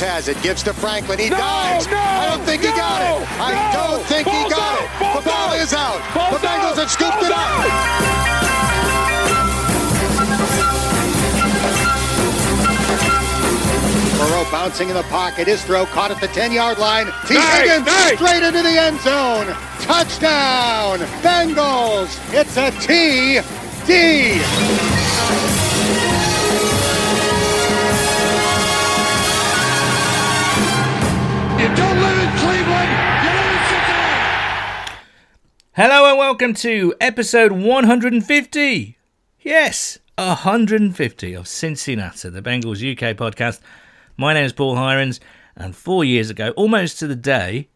Has it, gives to Franklin. He No, dives. no, I don't think he got it. I no. don't think he got out, it. ball's the ball out. is out. Ball's the Bengals have scooped it ball's up. Burrow bouncing in the pocket. His throw caught at the 10-yard line. T. Nice, Higgins nice. straight into the end zone. Touchdown, Bengals. It's a TD. You Hello and welcome to episode 150. Yes, 150 of Cincinnati, the Bengals UK podcast. My name is Paul Hirons, and four years ago, almost to the day,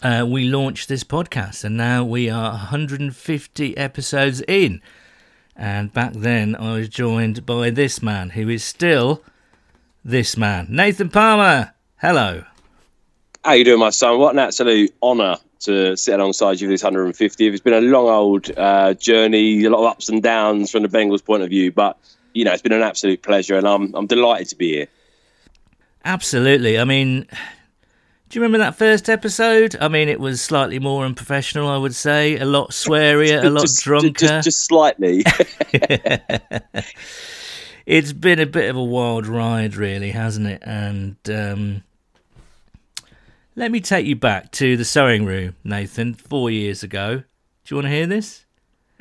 uh, we launched this podcast, and now we are 150 episodes in. And back then, I was joined by this man, who is still this man, Nathan Palmer. Hello. How you doing, my son? What an absolute honour to sit alongside you for this 150. It's been a long old uh, journey, a lot of ups and downs from the Bengals' point of view, but you know it's been an absolute pleasure, and I'm I'm delighted to be here. Absolutely. I mean, do you remember that first episode? I mean, it was slightly more unprofessional, I would say. A lot swearier, a lot just, drunker. just, just slightly. It's been a bit of a wild ride, really, hasn't it? And um, let me take you back to the sewing room, Nathan, four years ago. Do you want to hear this?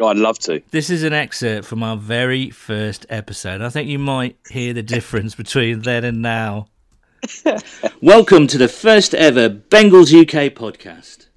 I'd love to. This is an excerpt from our very first episode. I think you might hear the difference between then and now. Welcome to the first ever Bengals UK podcast.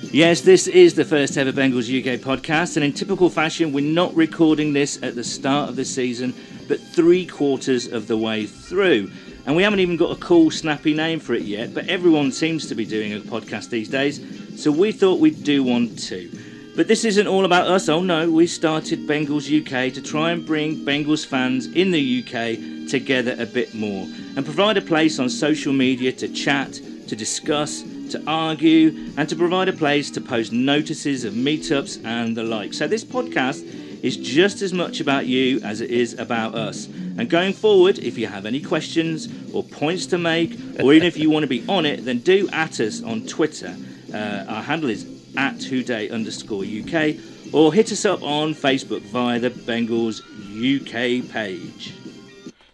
Yes, this is the first ever Bengals UK podcast, and in typical fashion, we're not recording this at the start of the season, but three quarters of the way through. And we haven't even got a cool, snappy name for it yet, but everyone seems to be doing a podcast these days, so we thought we'd do one too. But this isn't all about us, oh no, we started Bengals UK to try and bring Bengals fans in the UK together a bit more and provide a place on social media to chat, to discuss, to argue, and to provide a place to post notices of meetups and the like. So this podcast is just as much about you as it is about us. And going forward, if you have any questions or points to make, or even if you want to be on it, then do at us on Twitter. Uh, our handle is at today underscore UK, or hit us up on Facebook via the Bengals UK page.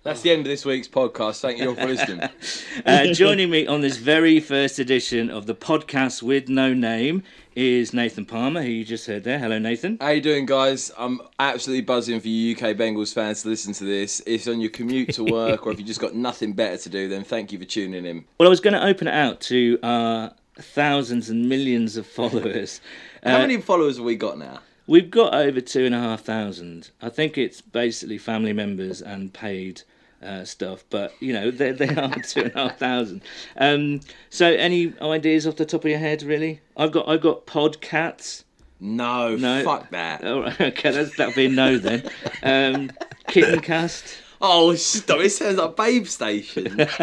That's the end of this week's podcast. Thank you all for listening. Uh, joining me on this very first edition of the podcast with no name is Nathan Palmer, who you just heard there. Hello, Nathan. How you doing, guys? I'm absolutely buzzing for you UK Bengals fans to listen to this. If it's on your commute to work, or if you just got nothing better to do, then thank you for tuning in. Well, I was going to open it out to our thousands and millions of followers. How Uh, many followers have we got now? We've got over two and a half thousand. I think it's basically family members and paid uh, stuff, but you know they, they are two and a half thousand. Um, so, any ideas off the top of your head? Really, I've got I've got podcasts. No, No. fuck that. All right, okay, that's, that'll be a no then. Um, Kittencast. Oh, stop! It sounds like Babe Station.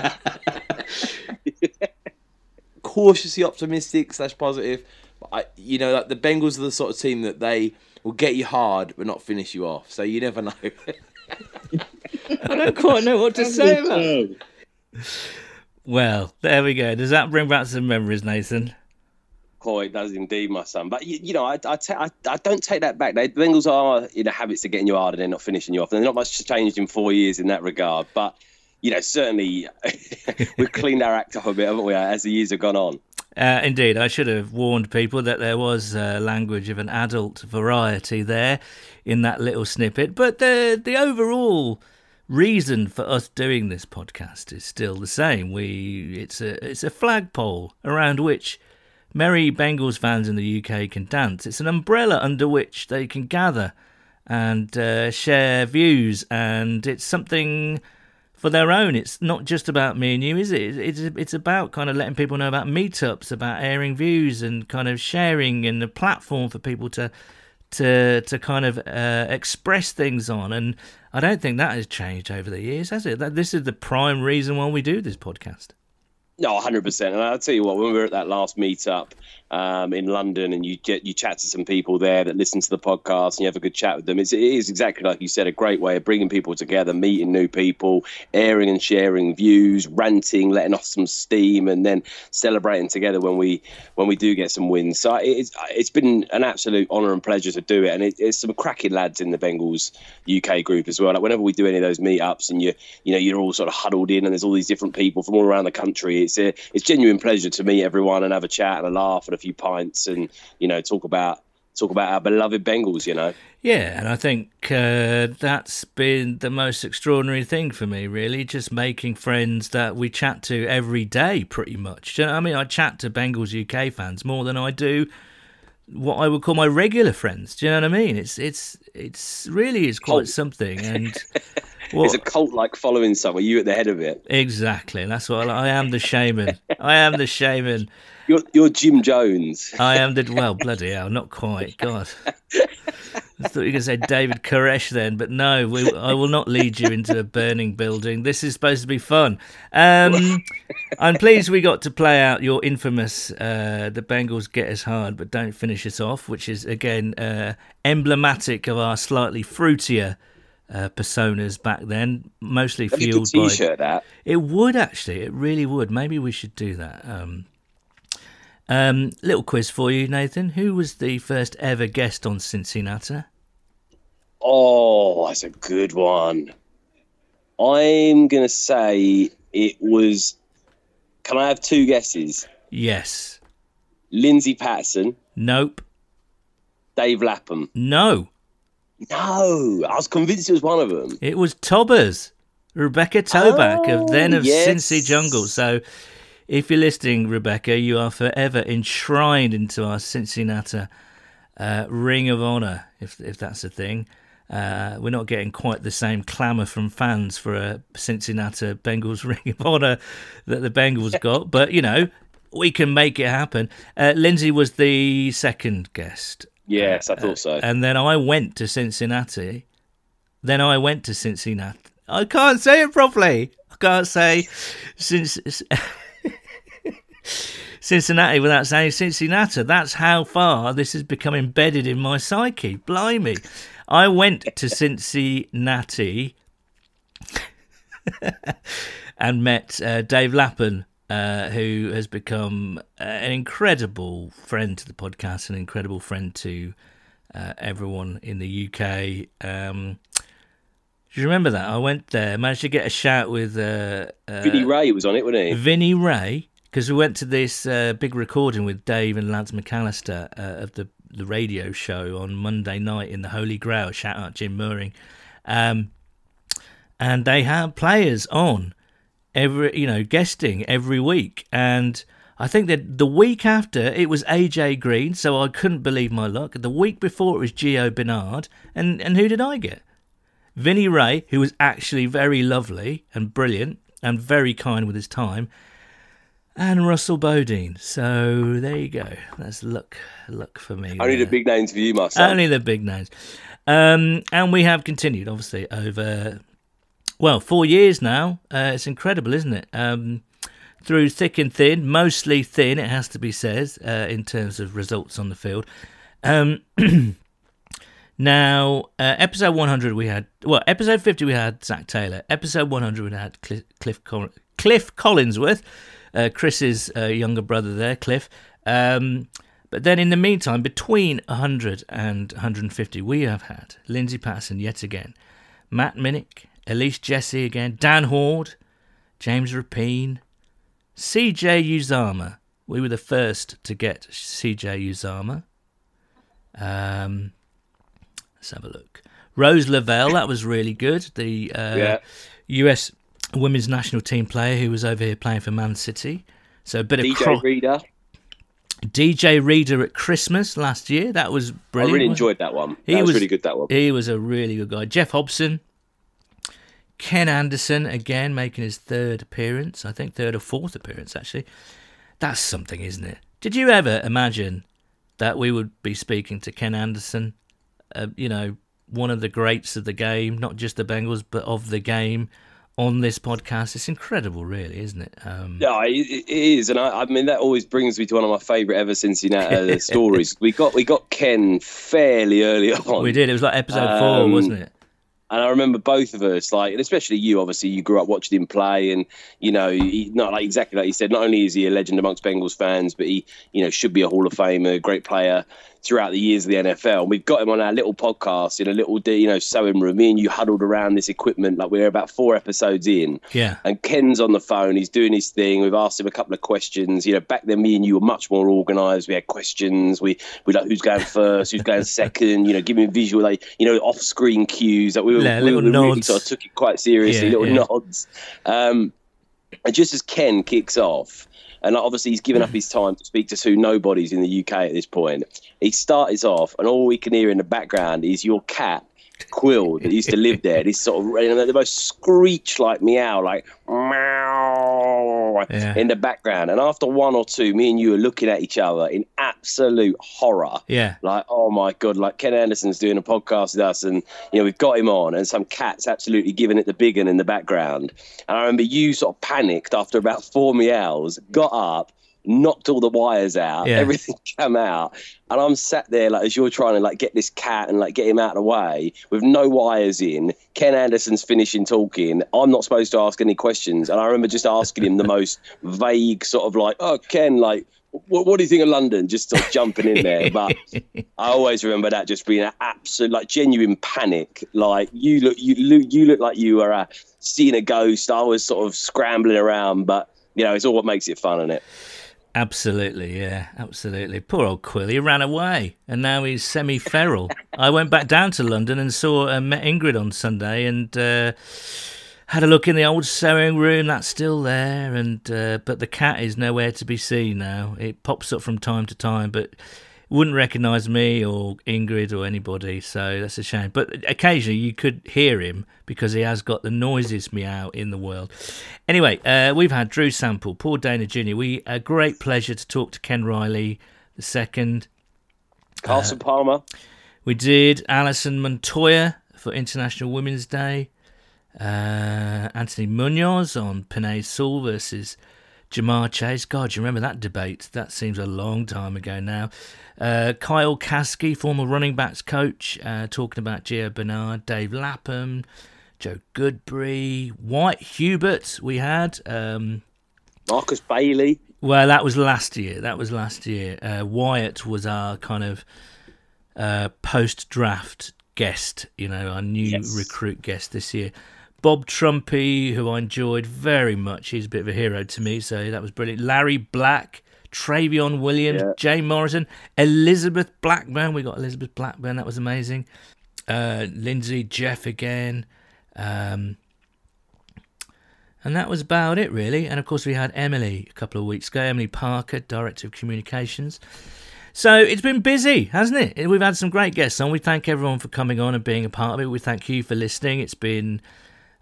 Cautiously optimistic slash positive. But I, you know, like the Bengals are the sort of team that they will get you hard but not finish you off. So you never know. I don't quite know what to say about. it. Well, there we go. Does that bring back some memories, Nathan? Oh, it does indeed, my son. But you, you know, I, I, ta- I, I don't take that back. They, the Bengals are in the habits of getting you hard and then not finishing you off. And not much changed in four years in that regard. But you know, certainly we've cleaned our act up a bit, haven't we, as the years have gone on? Uh, indeed, I should have warned people that there was uh, language of an adult variety there in that little snippet. But the the overall reason for us doing this podcast is still the same. We it's a it's a flagpole around which merry Bengals fans in the UK can dance. It's an umbrella under which they can gather and uh, share views, and it's something for their own. It's not just about me and you, is it? It's it's about kind of letting people know about meetups, about airing views, and kind of sharing and a platform for people to to to kind of uh, express things on. And I don't think that has changed over the years, has it? That this is the prime reason why we do this podcast. No, hundred percent. And I'll tell you what, when we were at that last meetup um, in London, and you get you chat to some people there that listen to the podcast, and you have a good chat with them. It's, it is exactly like you said, a great way of bringing people together, meeting new people, airing and sharing views, ranting, letting off some steam, and then celebrating together when we when we do get some wins. So it's it's been an absolute honour and pleasure to do it, and it, it's some cracking lads in the Bengals UK group as well. Like whenever we do any of those meetups, and you you know you're all sort of huddled in, and there's all these different people from all around the country it's a it's genuine pleasure to meet everyone and have a chat and a laugh and a few pints and you know talk about talk about our beloved Bengals. You know. Yeah, and I think uh, that's been the most extraordinary thing for me, really, just making friends that we chat to every day, pretty much. You know, I mean, I chat to Bengals UK fans more than I do what I would call my regular friends. Do you know what I mean? It's it's it's really is quite something, and Well, it's a cult like following somewhere. You at the head of it. Exactly. That's what I, I am. The shaman. I am the shaman. You're, you're Jim Jones. I am the well, bloody hell, not quite. God, I thought you were going to say David Koresh then, but no, we, I will not lead you into a burning building. This is supposed to be fun. Um, I'm pleased we got to play out your infamous uh, "The Bengals Get Us Hard, but Don't Finish Us Off," which is again uh, emblematic of our slightly fruitier uh, personas back then, mostly fueled good t-shirt, by. That it would actually, it really would. Maybe we should do that. Um, um, little quiz for you, Nathan. Who was the first ever guest on Cincinnati? Oh, that's a good one. I'm gonna say it was. Can I have two guesses? Yes. Lindsay Patterson. Nope. Dave Lapham. No. No, I was convinced it was one of them. It was Tobbers, Rebecca Toback oh, of then of yes. Cincy Jungle. So, if you're listening, Rebecca, you are forever enshrined into our Cincinnati uh, Ring of Honor, if if that's a thing. Uh, we're not getting quite the same clamour from fans for a Cincinnati Bengals Ring of Honor that the Bengals got, but you know we can make it happen. Uh, Lindsay was the second guest. Yes, I thought so. And then I went to Cincinnati. Then I went to Cincinnati. I can't say it properly. I can't say since Cincinnati without saying Cincinnati. That's how far this has become embedded in my psyche. Blimey. I went to Cincinnati and met uh, Dave Lapham, uh, who has become uh, an incredible friend to the podcast, an incredible friend to uh, everyone in the UK. Um, do you remember that? I went there, managed to get a shout with uh, uh, Vinnie Rey was on it, wasn't he? Vinnie Rey, because we went to this uh, big recording with Dave and Lance McAlister uh, of the the radio show on Monday night in the Holy Grail. Shout out Jim Mooring, um, and they had players on every you know guesting every week and I think that the week after it was AJ Green, so I couldn't believe my luck. The week before it was Gio Bernard, and and who did I get? Vinnie Rey, who was actually very lovely and brilliant and very kind with his time, and Russell Bodine. So there you go. That's luck, luck for me. Only there. the big names for you, son. Only the big names. Um, and we have continued, obviously, over well four years now. Uh, it's incredible, isn't it? Um, through thick and thin, mostly thin, it has to be said, uh, in terms of results on the field. Um, now, uh, episode 100 we had, well, episode 50 we had Zac Taylor. Episode 100 we had Cliff, Cliff, Col- Cliff Collinsworth, uh, Cris's uh, younger brother there, Cliff. Um, but then in the meantime, between 100 and 150, we have had Lindsay Patterson yet again, Matt Minnick, Elise Jesse again, Dan Hoard, James Rapien, CJ Uzomah. We were the first to get CJ Uzomah. Um, let's have a look. Rose Lavelle, that was really good. The uh, Yeah. US women's national team player who was over here playing for Man City. So a bit of DJ cro- Reader. DJ Reader at Christmas last year. That was brilliant. I really enjoyed that one. He That was, was- really good. That one. He was a really good guy. Geoff Hobson, Ken Anderson again making his third appearance. I think third or fourth appearance actually. That's something, isn't it? Did you ever imagine that we would be speaking to Ken Anderson? Uh, you know, one of the greats of the game, not just the Bengals, but of the game, on this podcast. It's incredible, really, isn't it? Um, Yeah, it, it is, and I, I mean that always brings me to one of my favourite ever Cincinnati uh, stories. We got we got Ken fairly early on. we did. It was like episode four, Um, wasn't it? And I remember both of us, like, especially you, obviously, you grew up watching him play, and you know, he, not like exactly like you said. Not only is he a legend amongst Bengals fans, but he, you know, should be a Hall of Famer, great player throughout the years of the NFL. And we've got him on our little podcast in a little, you know, sewing room. Me and you huddled around this equipment, like we're about four episodes in. Yeah. And Ken's on the phone. He's doing his thing. We've asked him a couple of questions. You know, back then, me and you were much more organised. We had questions. We we like who's going first, who's going second. You know, giving visual, like you know, off-screen cues. That we were, Yeah, we little were really nods. sort of took it quite seriously. Yeah, little yeah. nods. Um, and just as Ken kicks off, and obviously he's given up his time to speak to two nobodies in the UK at this point. He starts off, and all we can hear in the background is your cat. Quill that used to live there. This sort of the most screech like meow, like meow Yeah. in the background. And after one or two, me and you are looking at each other in absolute horror Yeah. like oh my god like ken anderson's doing a podcast with us and you know we've got him on and some cat's absolutely giving it the big one in the background and i remember you sort of panicked after about four meows got up knocked all the wires out Yeah. everything came out and i'm sat there like as you're trying to like get this cat and like get him out of the way with no wires in ken anderson's finishing talking i'm not supposed to ask any questions and i remember just asking him the most vague sort of like oh ken like what, what do you think of London? Just sort of jumping in there, but I always remember that just being an absolute, like genuine panic. Like you look, you look, you look like you were uh, seeing a ghost. I was sort of scrambling around, but you know, it's all what makes it fun, isn't it? Absolutely, yeah, absolutely. Poor old Quill, he ran away, and now he's semi-feral. I went back down to London and saw uh, met Ingrid on Sunday, and uh, had a look in the old sewing room. That's still there, and uh, but the cat is nowhere to be seen now. It pops up from time to time, but wouldn't recognise me or Ingrid or anybody, so that's a shame. But occasionally you could hear him because he has got the noisiest meow in the world. Anyway, uh, we've had Drew Sample, Paul Dehner Jr. We a great pleasure to talk to Ken Riley the second. Carson Palmer. We did Alison Montoya for International Women's Day. Uh, Anthony Munoz on Penei Sewell versus Ja'Marr Chase. God, you remember that debate? That seems a long time ago now. Uh, Kyle Caskey, former running backs coach, uh, talking about Gio Bernard, Dave Lapham, Joe Goodberry, Wyatt Hubert. We had. Um, Markus Bailey. well, that was last year. That was last year. Uh, Wyatt was our kind of uh, post draft guest, you know, our new Yes. recruit guest this year. Bob Trumpy, who I enjoyed very much. He's a bit of a hero to me, so that was brilliant. Larry Black, Travion Williams, Yeah. Jay Morrison, Elizabeth Blackburn. We got Elizabeth Blackburn. That was amazing. Uh, Lindsay, Jeff again. Um, and that was about it, really. And of course, we had Emily a couple of weeks ago, Emily Parker, Director of Communications. So it's been busy, hasn't it? We've had some great guests on. We thank everyone for coming on and being a part of it. We thank you for listening. It's been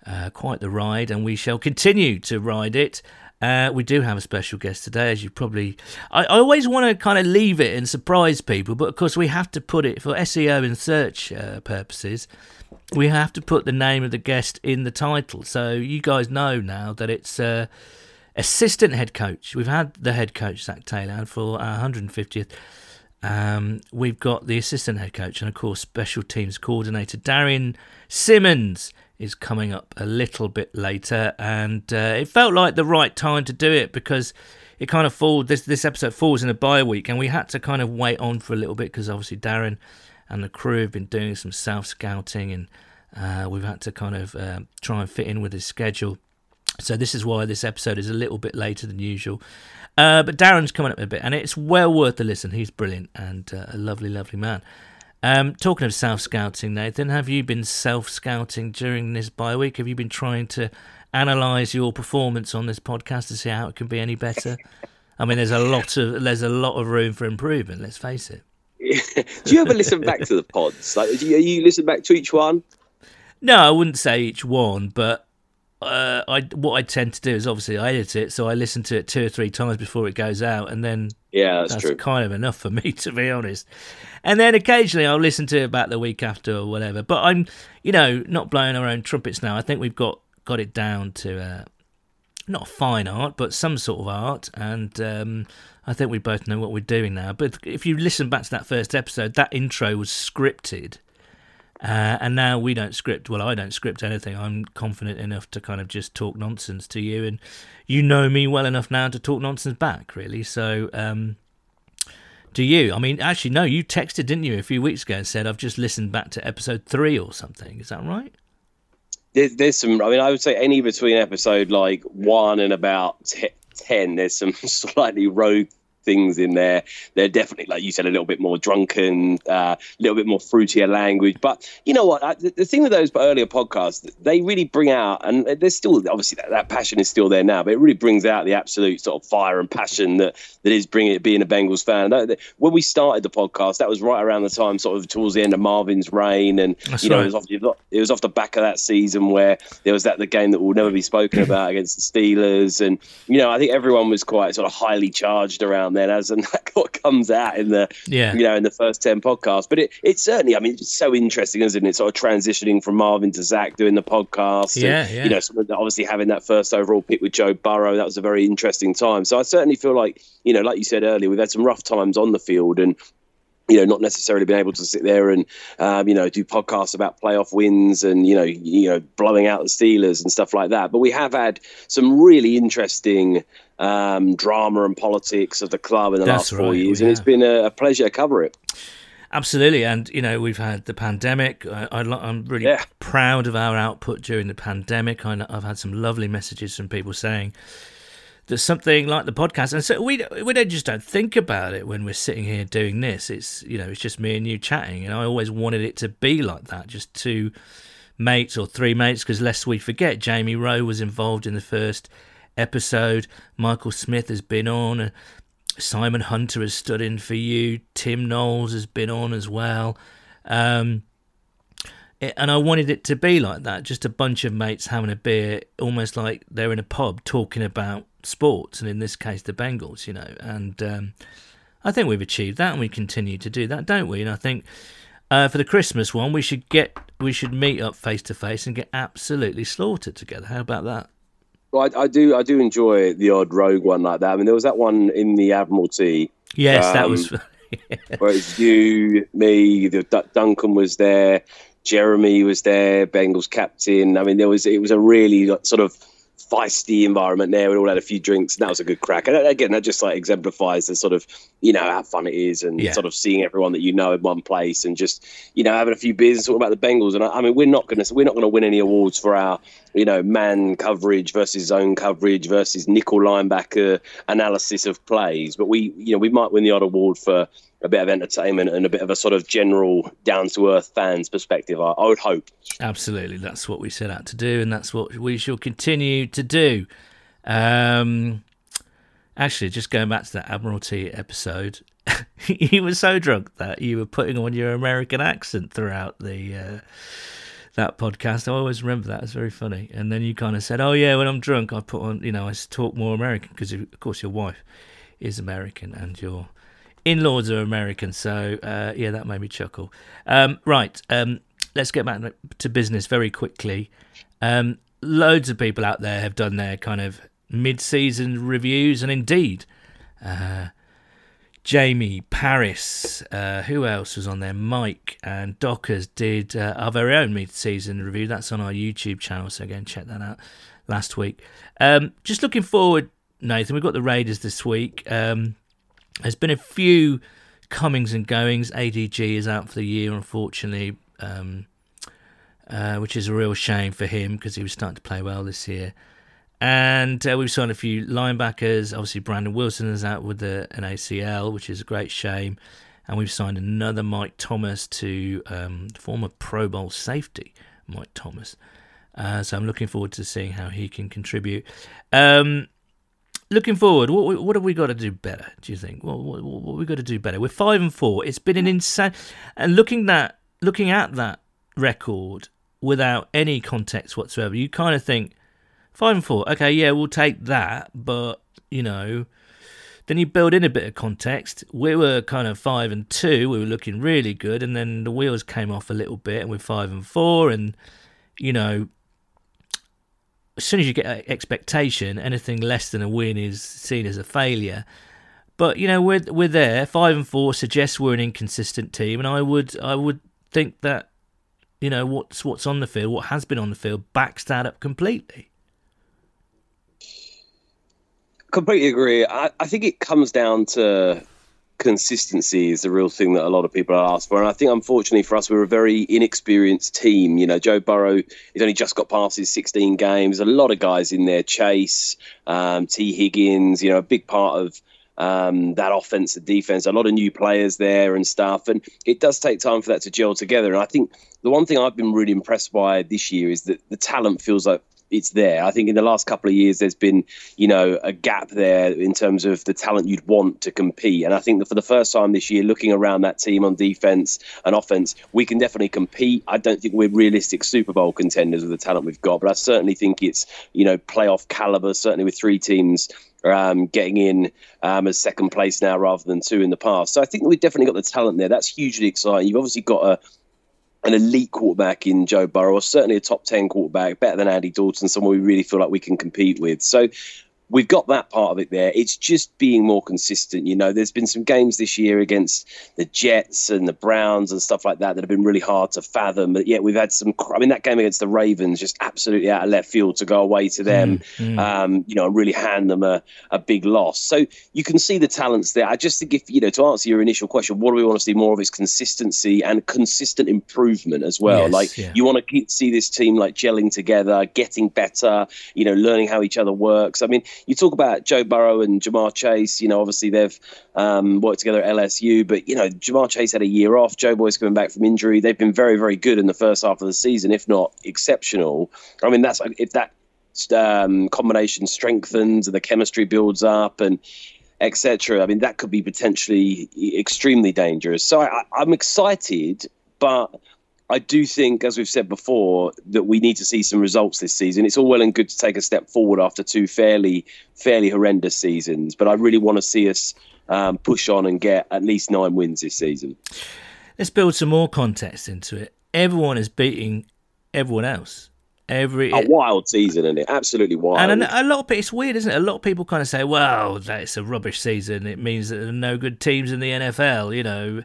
uh, quite the ride, and we shall continue to ride it. Uh, we do have a special guest today, as you probably. I, I always want to kind of leave it and surprise people, but of course, we have to put it for SEO and search uh, purposes we have to put the name of the guest in the title. So you guys know now that it's uh, assistant head coach. We've had the head coach, Zac Taylor, for our 150th. Um, we've got the assistant head coach and, of course, special teams coordinator Darrin Simmons is coming up a little bit later, and uh, it felt like the right time to do it because it kind of falls. This this episode falls in a bye week, and we had to kind of wait on for a little bit because obviously Darrin and the crew have been doing some self scouting, and uh, we've had to kind of uh, try and fit in with his schedule. So this is why this episode is a little bit later than usual. Uh, but Darrin's coming up a bit, and it's well worth the listen. He's brilliant and uh, a lovely, lovely man. Um, talking of self scouting, Nathan, have you been self scouting during this bye week? Have you been trying to analyse your performance on this podcast to see how it can be any better? I mean, there's a lot of there's a lot of room for improvement. Let's face it. do you ever listen back to the pods? Like, do you, you listen back to each one? No, I wouldn't say each one, but uh, I what I tend to do is obviously I edit it, so I listen to it two or three times before it goes out, and then Yeah, that's, that's kind of enough for me to be honest. And then occasionally I'll listen to it about the week after or whatever. But I'm, you know, not blowing our own trumpets now. I think we've got got it down to uh, not fine art, but some sort of art, and um, I think we both know what we're doing now. But if you listen back to that first episode, that intro was scripted. Uh, and now we don't script. Well, I don't script anything. I'm confident enough to kind of just talk nonsense to you, and you know me well enough now to talk nonsense back, really. So, um, do you? I mean, actually, no. You texted, didn't you, a few weeks ago and said I've just listened back to episode three or something. Is that right? There's, there's some. I mean, I would say any between episode like one and about t- ten. There's some slightly rogue things in there. They're definitely, like you said, a little bit more drunken, a uh, little bit more fruitier language. But you know what? I, the, the, thing with those earlier podcasts, they really bring out, and there's still obviously that, that, passion is still there now, but it really brings out the absolute sort of fire and passion that that is bringing it being a Bengals fan. When we started the podcast, that was right around the time, sort of towards the end of Marvin's reign, and That's you know, right. it, was off, it was off the back of that season where there was that the game that will never be spoken about against the Steelers, and you know, I think everyone was quite sort of highly charged around then as and that what comes out in the yeah. you know in the first 10 podcasts but it it's certainly i mean it's so interesting isn't it sort of transitioning from marvin to zac doing the podcast yeah, and, yeah. you know obviously having that first overall pick with joe burrow that was a very interesting time so i certainly feel like you know like you said earlier we've had some rough times on the field and you know, not necessarily being able to sit there and, um, you know, do podcasts about playoff wins and, you know, you know, blowing out the Steelers and stuff like that. But we have had some really interesting um, drama and politics of the club in the That's last four right, years, yeah. and it's been a, a, pleasure to cover it. Absolutely, and you know we've had the pandemic. I, am really yeah. proud of our output during the pandemic. I, I've had some lovely messages from people saying that something like the podcast, and so we we don't just don't think about it when we're sitting here doing this. It's you know it's just me and you chatting, and I always wanted it to be like that, just two mates or three mates, because lest we forget, Jamie Rowe was involved in the first episode. Michael Smith has been on. Simon Hunter has stood in for you. Tim Knowles has been on as well. Um, it, and I wanted it to be like that just a bunch of mates having a beer, almost like they're in a pub talking about sports, and in this case, the Bengals, you know. And um, I think we've achieved that, and we continue to do that, don't we? And I think. Uh, for the Christmas one, we should get we should meet up face to face and get absolutely slaughtered together. How about that? Well, I, I, do. I do enjoy the odd rogue one like that. I mean, there was that one in the Admiralty. Yes, um, that was. where it's you, me, the Duncan was there, Jeremy was there, Bengals captain. I mean, there was it was a really sort of feisty environment there. We all had a few drinks, and that was a good crack. And uh, again, that just like exemplifies the sort of you know how fun it is, and yeah. sort of seeing everyone that you know in one place, and just you know having a few beers and talking about the Bengals. And I, I mean, we're not gonna we're not gonna win any awards for our you know man coverage versus zone coverage versus nickel linebacker analysis of plays, but we you know we might win the odd award for a bit of entertainment and a bit of a sort of general down to earth fans perspective. I, I, would hope. Absolutely, that's what we set out to do, and that's what we shall continue to do. Um, actually, just going back to that Admiralty episode, you were so drunk that you were putting on your American accent throughout the. Uh, that podcast. I always remember that. It's very funny. And then you kind of said, "Oh yeah, when I'm drunk, I put on, you know, I talk more American because, of course, your wife is American and your in-laws are American, so uh, yeah, that made me chuckle. Um, right, um, let's get back to business very quickly. Um, loads of people out there have done their kind of mid-season reviews, and indeed, uh, Jamie Paris, uh, who else was on there? Mike and Dockers did uh, our very own mid-season review. That's on our YouTube channel, so again, check that out. Last week, um, just looking forward, Nathan. We've got the Raiders this week. Um, there's been a few comings and goings. ADG is out for the year, unfortunately, um, uh, which is a real shame for him because he was starting to play well this year. And uh, we've signed a few linebackers. Obviously, Brandon Wilson is out with the, an ACL, which is a great shame. And we've signed another Mike Thomas to um, former Pro Bowl safety, Mike Thomas. Uh, so I'm looking forward to seeing how he can contribute. Um, looking forward, what what have we got to do better? Do you think? What what, what we got to do better? We're five and four. It's been an insane, and looking that looking at that record without any context whatsoever, you kind of think five and four. Okay, yeah, we'll take that, but you know. Then you build in a bit of context. We were kind of five and two. We were looking really good, and then the wheels came off a little bit, and we're five and four. And you know, as soon as you get expectation, anything less than a win is seen as a failure. But you know, we're we're there. Five and four suggests we're an inconsistent team, and I would I would think that you know what's what's on the field, what has been on the field, backs that up completely. Completely agree. I, I think it comes down to consistency is the real thing that a lot of people are asked for. And I think, unfortunately for us, we're a very inexperienced team. You know, Joe Burrow, he's only just got past his 16 games. A lot of guys in there, Chase, um, T. Higgins, you know, a big part of um, that offense and defense. A lot of new players there and stuff, and it does take time for that to gel together. And I think the one thing I've been really impressed by this year is that the talent feels like it's there. I think in the last couple of years, there's been, you know, a gap there in terms of the talent you'd want to compete. And I think that for the first time this year, looking around that team on defense and offense, we can definitely compete. I don't think we're realistic Super Bowl contenders with the talent we've got, but I certainly think it's, you know, playoff caliber, certainly with three teams um, getting in um, as second place now rather than two in the past. So I think we've definitely got the talent there. That's hugely exciting. You've obviously got a an elite quarterback in Joe Burrow, or certainly a top 10 quarterback, better than Andy Dalton, someone we really feel like we can compete with. So we've got that part of it there. It's just being more consistent. You know, there's been some games this year against the Jets and the Browns and stuff like that that have been really hard to fathom. But yet we've had some. I mean, that game against the Ravens just absolutely out of left field to go away to them. Mm, mm. Um, you know, and really hand them a, a big loss. So you can see the talents there. I just think if you know to answer your initial question, what do we want to see more of is consistency and consistent improvement as well. Yes, like yeah. you want to keep, see this team like gelling together, getting better. You know, learning how each other works. I mean you talk about Joe Burrow and Ja'Marr Chase. You know, obviously they've um, worked together at LSU, but you know, Ja'Marr Chase had a year off. Joe Boy's coming back from injury. They've been very, very good in the first half of the season, if not exceptional. I mean, that's if that um, combination strengthens and the chemistry builds up and etc. I mean, that could be potentially extremely dangerous. So I, I'm excited, but I do think, as we've said before, that we need to see some results this season. It's all well and good to take a step forward after two fairly, fairly horrendous seasons, but I really want to see us um, push on and get at least nine wins this season. Let's build some more context into it. Everyone is beating everyone else. Every a wild season, isn't it? Absolutely wild. And a, a lot of it's weird, isn't it? A lot of people kind of say, "Well, that's a rubbish season. It means that there are no good teams in the NFL." You know,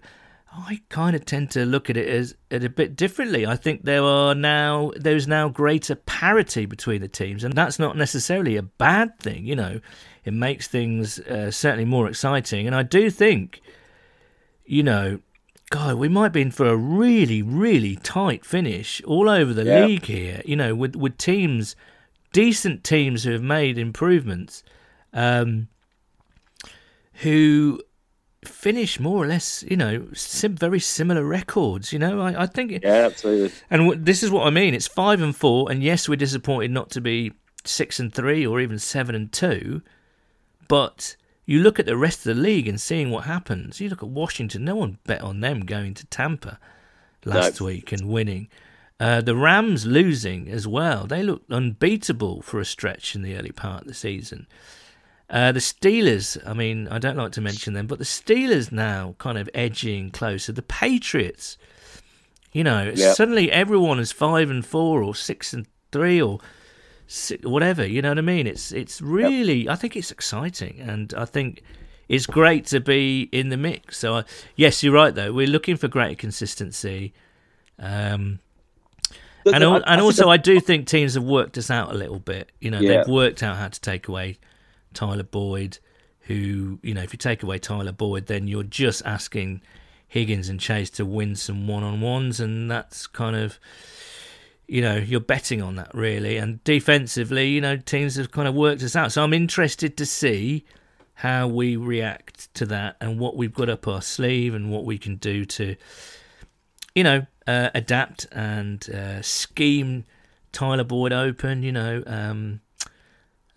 I kind of tend to look at it as at a bit differently. I think there are now there's now greater parity between the teams, and that's not necessarily a bad thing. You know, it makes things uh, certainly more exciting, and I do think, you know, God, we might be in for a really, really tight finish all over the Yeah. league here. You know, with with teams, decent teams who have made improvements, um, who finish more or less, you know, sim- very similar records. You know, I, I think, yeah, absolutely. and w- this is what I mean. It's five and four, and yes, we're disappointed not to be six and three or even seven and two, but you look at the rest of the league and seeing what happens. You look at Washington. No one bet on them going to Tampa last No. week and winning. Uh, the Rams losing as well. They looked unbeatable for a stretch in the early part of the season. Uh, the Steelers, I mean, I don't like to mention them, but the Steelers now kind of edging closer. The Patriots, you know, Yep. suddenly everyone is five and four or six and three or si whatever. You know what I mean? It's it's really, I think it's exciting, and I think it's great to be in the mix. So, I, yes, you're right though. We're looking for greater consistency. Um, and and also, I do think teams have worked us out a little bit. You know, Yeah. they've worked out how to take away Tyler Boyd. Who, you know, if you take away Tyler Boyd, then you're just asking Higgins and Chase to win some one on ones, and that's kind of, you know, you're betting on that really. And defensively, you know, teams have kind of worked us out. So I'm interested to see how we react to that and what we've got up our sleeve and what we can do to you know, uh, adapt and uh, scheme Tyler Boyd open, you know, um,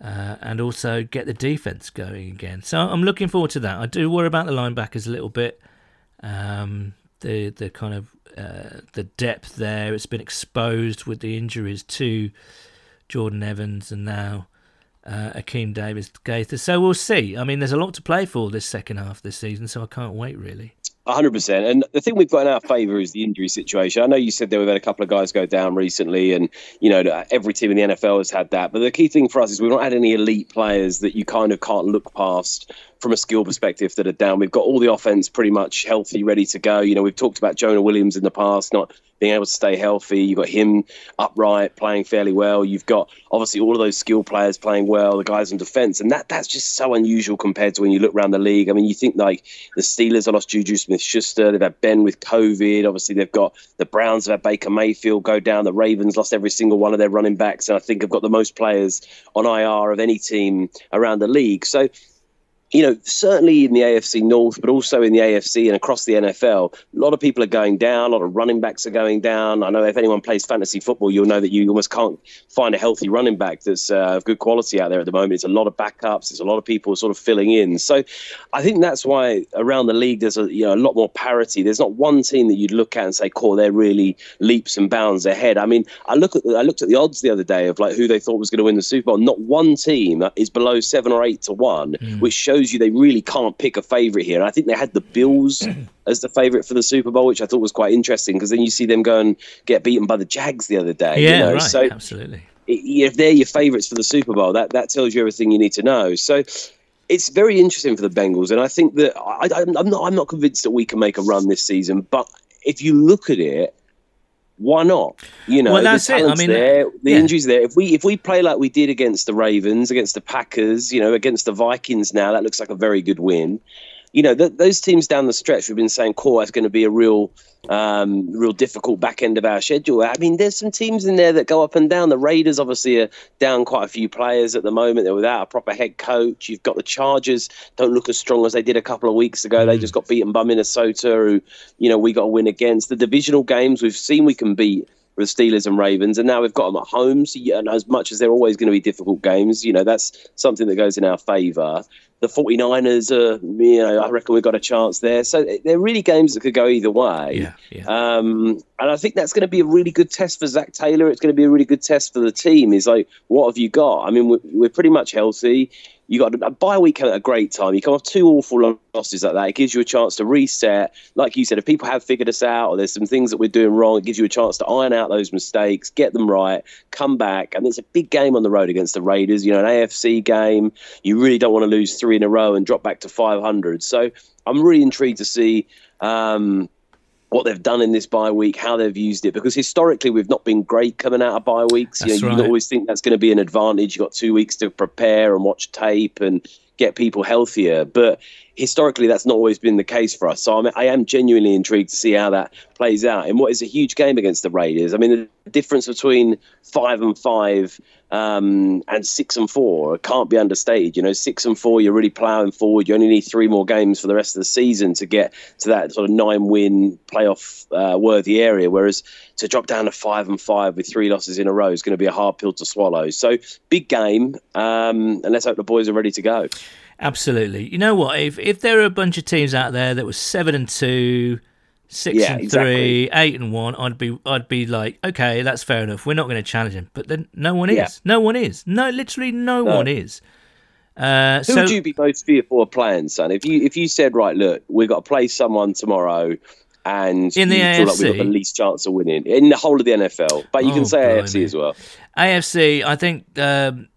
uh, and also get the defense going again. So I'm looking forward to that. I do worry about the linebackers a little bit. Um, the the kind of uh, the depth there. It's been exposed with the injuries to Jordan Evans and now uh, Akeem Davis Gaither. So we'll see. I mean, there's a lot to play for this second half of this season, so I can't wait really. hundred percent. And the thing we've got in our favour is the injury situation. I know you said there we've had a couple of guys go down recently, and you know every team in the NFL has had that. But the key thing for us is we've not had any elite players that you kind of can't look past from a skill perspective that are down. We've got all the offense pretty much healthy, ready to go. You know, we've talked about Jonah Williams in the past not being able to stay healthy. You've got him upright, playing fairly well. You've got obviously all of those skill players playing well, the guys in defense, and that that's just so unusual compared to when you look around the league. I mean, you think like the Steelers have lost Juju Smith-Schuster, they've had Ben with COVID. Obviously, they've got the Browns have had Baker Mayfield go down. The Ravens lost every single one of their running backs, and I think have got the most players on IR of any team around the league. So you know, certainly in the AFC North, but also in the AFC and across the NFL, a lot of people are going down. A lot of running backs are going down. I know if anyone plays fantasy football, you'll know that you almost can't find a healthy running back that's uh, of good quality out there at the moment. It's a lot of backups. There's a lot of people sort of filling in. So I think that's why around the league there's a you know a lot more parity. There's not one team that you'd look at and say, "Core, they're really leaps and bounds ahead." I mean, I look at I looked at the odds the other day of like who they thought was going to win the Super Bowl. Not one team is below seven or eight to one, mm. which shows shows you they really can't pick a favourite here. And I think they had the Bills as the favourite for the Super Bowl, which I thought was quite interesting because then you see them go and get beaten by the Jags the other day. Yeah, you know? right. So absolutely. If they're your favourites for the Super Bowl, that that tells you everything you need to know. So it's very interesting for the Bengals, and I think that I, am not I'm not convinced that we can make a run this season. But if you look at it, why not? You know, well, that's the it. I mean, there, the yeah. injuries there. If we if we play like we did against the Ravens, against the Packers, you know, against the Vikings, now that looks like a very good win. You know, th- those teams down the stretch, we've been saying, core is going to be a real um, real difficult back end of our schedule. I mean, there's some teams in there that go up and down. The Raiders obviously are down quite a few players at the moment. They're without a proper head coach. You've got the Chargers don't look as strong as they did a couple of weeks ago. Mm. They just got beaten by Minnesota, who you know we got to win against. The divisional games we've seen we can beat with Steelers and Ravens, and now we've got them at home. So, and as much as they're always going to be difficult games, you know that's something that goes in our favour the 49ers are, you know, I reckon we've got a chance there. So they're really games that could go either way. Yeah, yeah. Um, and I think that's going to be a really good test for Zac Taylor. It's going to be a really good test for the team. Is like, what have you got? I mean, we're, we're pretty much healthy you got a bye week at a great time. You come off two awful losses like that. It gives you a chance to reset. Like you said, if people have figured us out or there's some things that we're doing wrong, it gives you a chance to iron out those mistakes, get them right, come back. And it's a big game on the road against the Raiders. You know, an AFC game. You really don't want to lose three in a row and drop back to 500. So I'm really intrigued to see. Um, what they've done in this bye week, how they've used it, because historically we've not been great coming out of bye weeks. You, know, right. you always think that's going to be an advantage. You've got two weeks to prepare and watch tape and get people healthier. But historically, that's not always been the case for us. So I'm, I am genuinely intrigued to see how that plays out in what is a huge game against the Raiders. I mean, the difference between five and five um, and six and four can't be understated. You know, six and four, you're really ploughing forward. You only need three more games for the rest of the season to get to that sort of nine win playoff uh, worthy area. Whereas to drop down to five and five with three losses in a row is going to be a hard pill to swallow. So big game, um, and let's hope the boys are ready to go. Absolutely. You know what? If if there are a bunch of teams out there that was seven and two, six Yeah, and exactly. three, eight and one, I'd be I'd be like, okay, that's fair enough. We're not going to challenge him. But then no one is. Yeah. No one is. No, literally no, No. one is. Uh, Who so would you be most fearful of playing, son? If you if you said, right, look, we've got to play someone tomorrow, and In the you feel like we've got the least chance of winning in the whole of the NFL, but you Oh, can say AFC as well. AFC, I think um,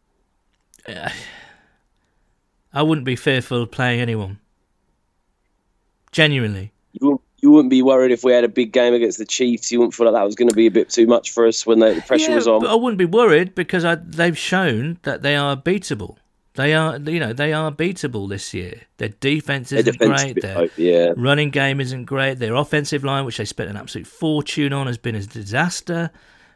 I wouldn't be fearful of playing anyone. Genuinely. You wouldn't, you wouldn't be worried if we had a big game against the Chiefs. You wouldn't feel like that was going to be a bit too much for us when the pressure Yeah, was on. But I wouldn't be worried because I, they've shown that they are beatable. They are, you know, they are beatable this year. Their defense Their isn't defense great. bit Their yeah. running game isn't great. Their offensive line, which they spent an absolute fortune on, has been a disaster.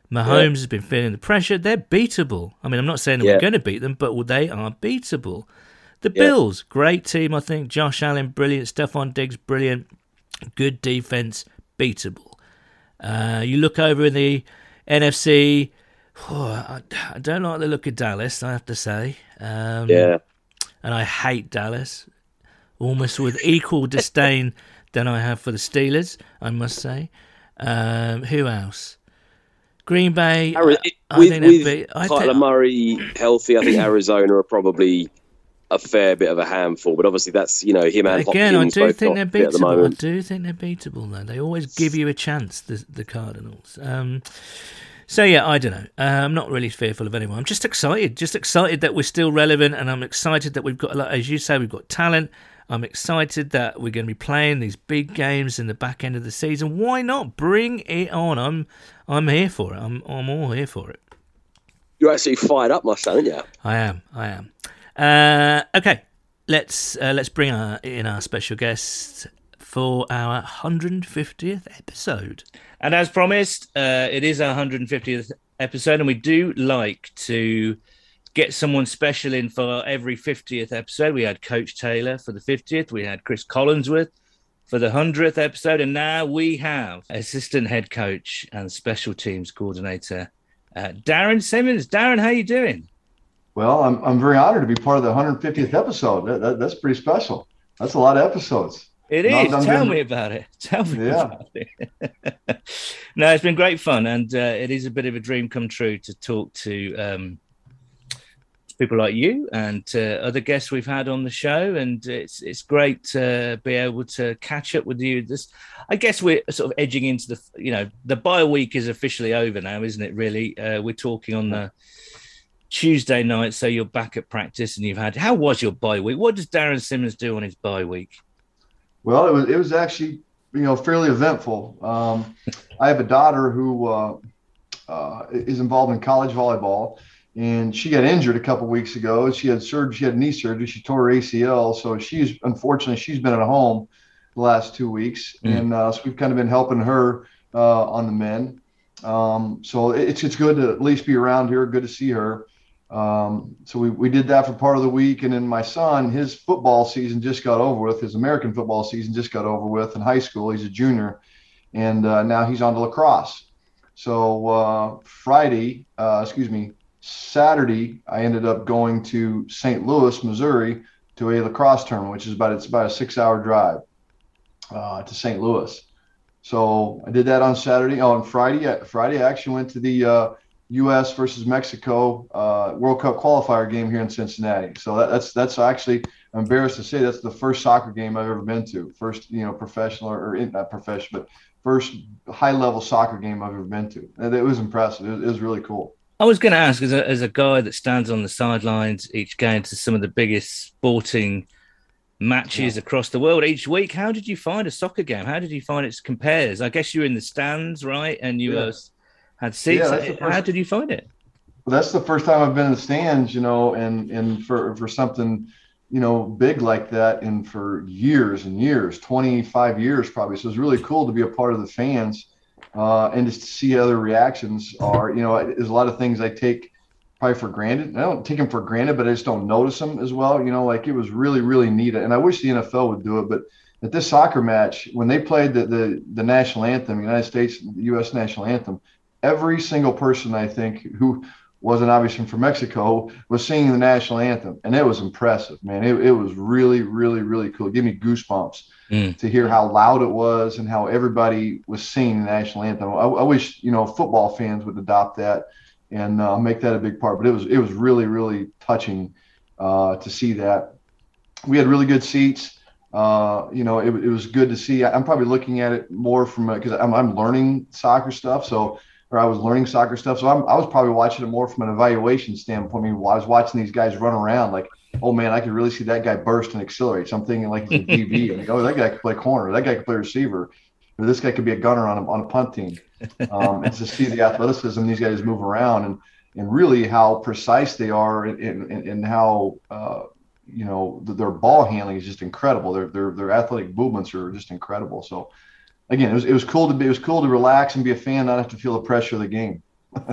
Mahomes has been feeling the pressure. They're beatable. I mean, I'm not saying that Yeah. we're going to beat them, but they are beatable. The Yeah. Bills, great team, I think. Josh Allen, brilliant. Stefon Diggs, brilliant. Good defense, beatable. Uh, you look over in the NFC. oh, I, I don't like the look of Dallas, I have to say. Um, Yeah. and I hate Dallas almost with equal disdain than I have for the Steelers. I must say. Um, who else? Green Bay. Ari- I with think with be- I Kyler think- Murray healthy, I think Arizona are probably a fair bit of a handful. But obviously, that's you know him and Again, I do think they're beatable. I do think they're beatable, though. They always give you a chance, the, the Cardinals. Um, so, yeah, I don't know. Uh, I'm not really fearful of anyone. I'm just excited. Just excited that we're still relevant, and I'm excited that we've got, like, as you say, we've got talent. I'm excited that we're going to be playing these big games in the back end of the season. Why not bring it on? I'm, I'm here for it. I'm, I'm all here for it. You're actually fired up, my son, aren't you? I am. I am. Uh, okay, let's uh, let's bring our, in our special guest for our 150th episode. And as promised, uh, it is our 150th episode, and we do like to get someone special in for every 50th episode. We had Coach Taylor for the 50th. We had Cris Collinsworth for the 100th episode, and now we have assistant head coach and special teams coordinator uh, Darrin Simmons. Darrin, how are you doing? Well, I'm, I'm very honored to be part of the 150th episode. That, that, that's pretty special. That's a lot of episodes. It is. Tell me about it. Tell me Yeah. about it. no, it's been great fun, and uh, it is a bit of a dream come true to talk to um, people like you and uh, other guests we've had on the show. And it's it's great to be able to catch up with you. This, I guess, we're sort of edging into the you know the bye week is officially over now, isn't it? Really, uh, we're talking on the. Tuesday night, so you're back at practice and you've had. How was your bye week? What does Darrin Simmons do on his bye week? Well, it was it was actually you know fairly eventful. Um, I have a daughter who uh, uh, is involved in college volleyball, and she got injured a couple weeks ago. She had surgery. She had knee surgery. She tore her ACL. So she's unfortunately she's been at home the last two weeks, Mm. and uh, so we've kind of been helping her uh, on the men. Um, so it's it's good to at least be around here. Good to see her. Um, so we, we did that for part of the week. And then my son, his football season just got over with. His American football season just got over with in high school. He's a junior. And uh, now he's on to lacrosse. So uh, Friday, uh, excuse me, Saturday, I ended up going to St. Louis, Missouri to a lacrosse tournament, which is about, it's about a six hour drive uh, to St. Louis. So I did that on Saturday. Oh, on Friday, Friday I actually went to the uh, U.S. versus Mexico uh, World Cup qualifier game here in Cincinnati. So that, that's that's actually I'm embarrassed to say that's the first soccer game I've ever been to. First, you know, professional or, or not professional, but first high level soccer game I've ever been to. And it was impressive. It was, it was really cool. I was going to ask, as a, as a guy that stands on the sidelines each game to some of the biggest sporting matches across the world each week, how did you find a soccer game? How did you find it compares? I guess you were in the stands, right? And you Yeah. uh, had seats. Yeah, that's the how did you find it? Well, that's the first time I've been in the stands, you know, and and for for something, you know, big like that, and for years and years, 25 years probably. So it's really cool to be a part of the fans, uh, and just to see other reactions are. You know, there's a lot of things I take probably for granted. I don't take them for granted, but I just don't notice them as well. You know, like it was really really neat, and I wish the NFL would do it, but. At this soccer match, when they played the, the, the national anthem, United States, U.S. national anthem, every single person I think who wasn't obviously from Mexico was singing the national anthem, and it was impressive, man. It, it was really, really, really cool. It gave me goosebumps Mm. to hear how loud it was and how everybody was singing the national anthem. I, I wish you know football fans would adopt that and uh, make that a big part. But it was it was really, really touching uh, to see that. We had really good seats. Uh, you know, it, it was good to see. I'm probably looking at it more from because I'm, I'm learning soccer stuff, so or I was learning soccer stuff. So I'm, I was probably watching it more from an evaluation standpoint. I mean, I was watching these guys run around like, oh man, I could really see that guy burst and accelerate. So I'm thinking like he's a DB. and like, oh, that guy could play corner. That guy could play receiver. Or this guy could be a gunner on a, on a punt team. Um, and to see the athleticism these guys move around and, and really how precise they are and, and, and how, uh, you know, th- their ball handling is just incredible. Their, their, their athletic movements are just incredible. So, again, it was, it was cool to be, it was cool to relax and be a fan, not have to feel the pressure of the game.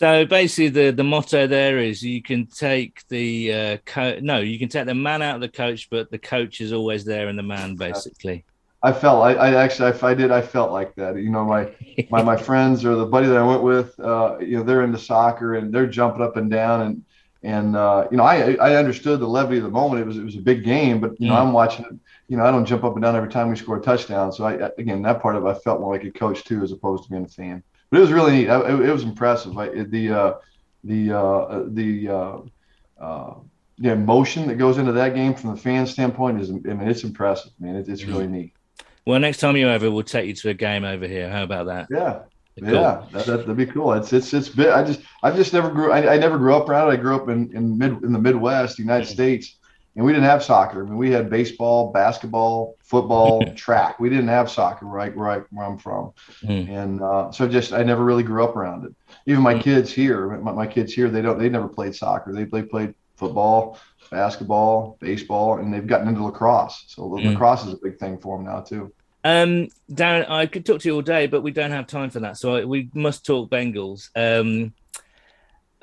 So basically, the, the motto there is you can take the uh, co- no, you can take the man out of the coach, but the coach is always there and the man, basically. I felt, I, I actually, I, I did, I felt like that. You know, my, my, my friends or the buddy that I went with, uh, you know, they're into soccer and they're jumping up and down and, and, uh, you know, I, I understood the levity of the moment. It was, it was a big game, but, you know, Mm. I'm watching it, you know, I don't jump up and down every time we score a touchdown. So I, again, that part of it, I felt more like a coach too, as opposed to being a fan. but it was really neat. It, it was impressive. I, the uh, the uh, the uh, uh, the emotion that goes into that game from the fan standpoint is, I mean, it's impressive, man. It, it's really neat. Well, next time you're over, we'll take you to a game over here. How about that? Yeah. Cool. Yeah, that, would be cool. It's it's it's bit. I just I just never grew. I, I never grew up around it. I grew up in in mid in the Midwest, United mm-hmm. States, and we didn't have soccer. I mean, we had baseball, basketball, football, track. We didn't have soccer right where, I, where I'm from, mm. and uh, so just I never really grew up around it. Even my mm. kids here, my, my, kids here, they don't they never played soccer. They play played football, basketball, baseball, and they've gotten into lacrosse. So mm. lacrosse is a big thing for them now too. Um, Darrin, I could talk to you all day, but we don't have time for that, so I, we must talk Bengals. Um,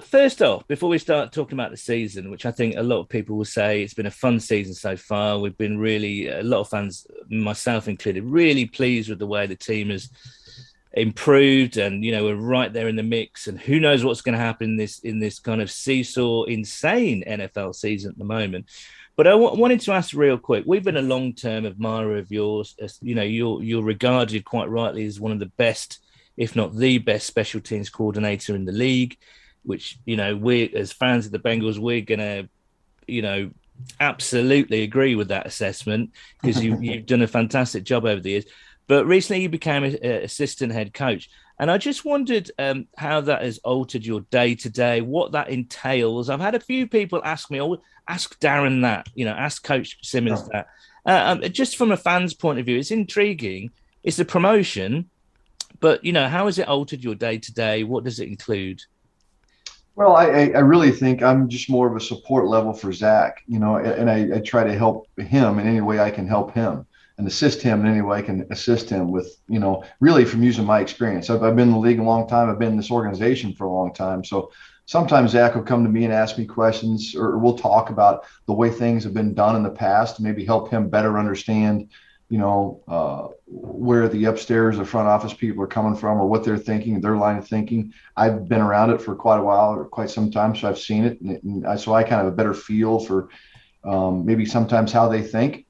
first off, before we start talking about the season, which I think a lot of people will say it's been a fun season so far, we've been really a lot of fans, myself included, really pleased with the way the team has improved, and you know we're right there in the mix. And who knows what's going to happen in this in this kind of seesaw, insane NFL season at the moment. But I w- wanted to ask real quick. We've been a long term admirer of yours. You know, you're you're regarded quite rightly as one of the best, if not the best, special teams coordinator in the league. Which you know, we as fans of the Bengals, we're gonna, you know, absolutely agree with that assessment because you, you've done a fantastic job over the years. But recently, you became an assistant head coach. And I just wondered um, how that has altered your day to day, what that entails. I've had a few people ask me, oh, ask Darrin that, you know, ask Coach Simmons oh. that. Uh, um, just from a fan's point of view, it's intriguing. It's a promotion, but you know, how has it altered your day to day? What does it include? Well, I, I really think I'm just more of a support level for Zac, you know, and I, I try to help him in any way I can help him and assist him in any way I can assist him with, you know, really from using my experience. I've, I've been in the league a long time. I've been in this organization for a long time. So sometimes Zac will come to me and ask me questions, or we'll talk about the way things have been done in the past, maybe help him better understand, you know, uh, where the upstairs, the front office people are coming from, or what they're thinking, their line of thinking. I've been around it for quite a while, or quite some time, so I've seen it, and, and I, so I kind of a better feel for um, maybe sometimes how they think.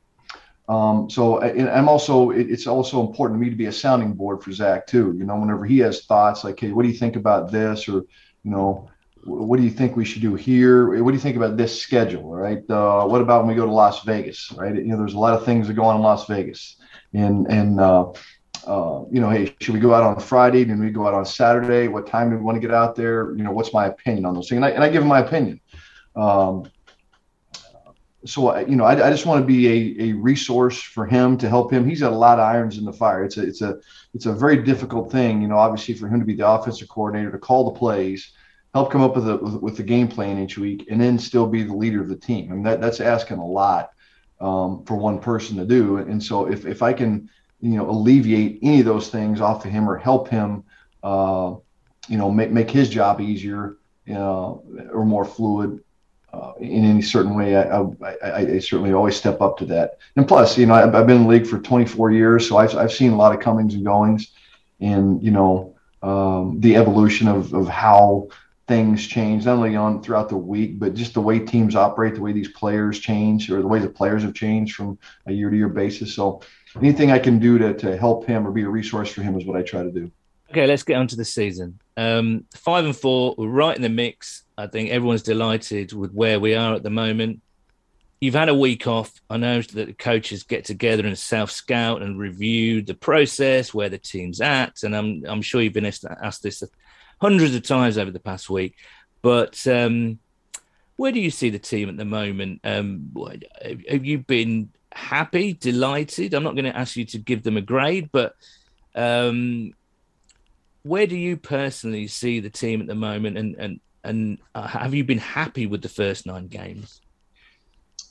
Um, so I'm also it's also important to me to be a sounding board for Zac too. You know, whenever he has thoughts like, "Hey, what do you think about this?" or you know, "What do you think we should do here?" What do you think about this schedule? Right? Uh, what about when we go to Las Vegas? Right? You know, there's a lot of things that go on in Las Vegas, and and uh, uh, you know, hey, should we go out on Friday? Then we go out on Saturday? What time do we want to get out there? You know, what's my opinion on those things? And I, and I give him my opinion. Um, so you know, I, I just want to be a, a resource for him to help him. He's got a lot of irons in the fire. It's a it's a it's a very difficult thing, you know, obviously for him to be the offensive coordinator to call the plays, help come up with a with, the game plan each week, and then still be the leader of the team. I mean, that that's asking a lot um, for one person to do. And so if if I can you know alleviate any of those things off of him or help him, uh, you know, make make his job easier, you know, or more fluid uh, in any certain way, I, I, I, certainly always step up to that. And plus, you know, I've, I've, been in the league for 24 years, so I've, I've seen a lot of comings and goings, and you know, um, the evolution of, of how things change, not only on throughout the week, but just the way teams operate, the way these players change, or the way the players have changed from a year to year basis. So, anything I can do to to help him or be a resource for him is what I try to do. Okay, let's get on to the season. Um, five and four, we're right in the mix. I think everyone's delighted with where we are at the moment. You've had a week off. I know that the coaches get together and self scout and review the process, where the team's at. And I'm, I'm sure you've been asked this hundreds of times over the past week. But um, where do you see the team at the moment? Um, have you been happy, delighted? I'm not going to ask you to give them a grade, but um, where do you personally see the team at the moment, and and and uh, have you been happy with the first nine games?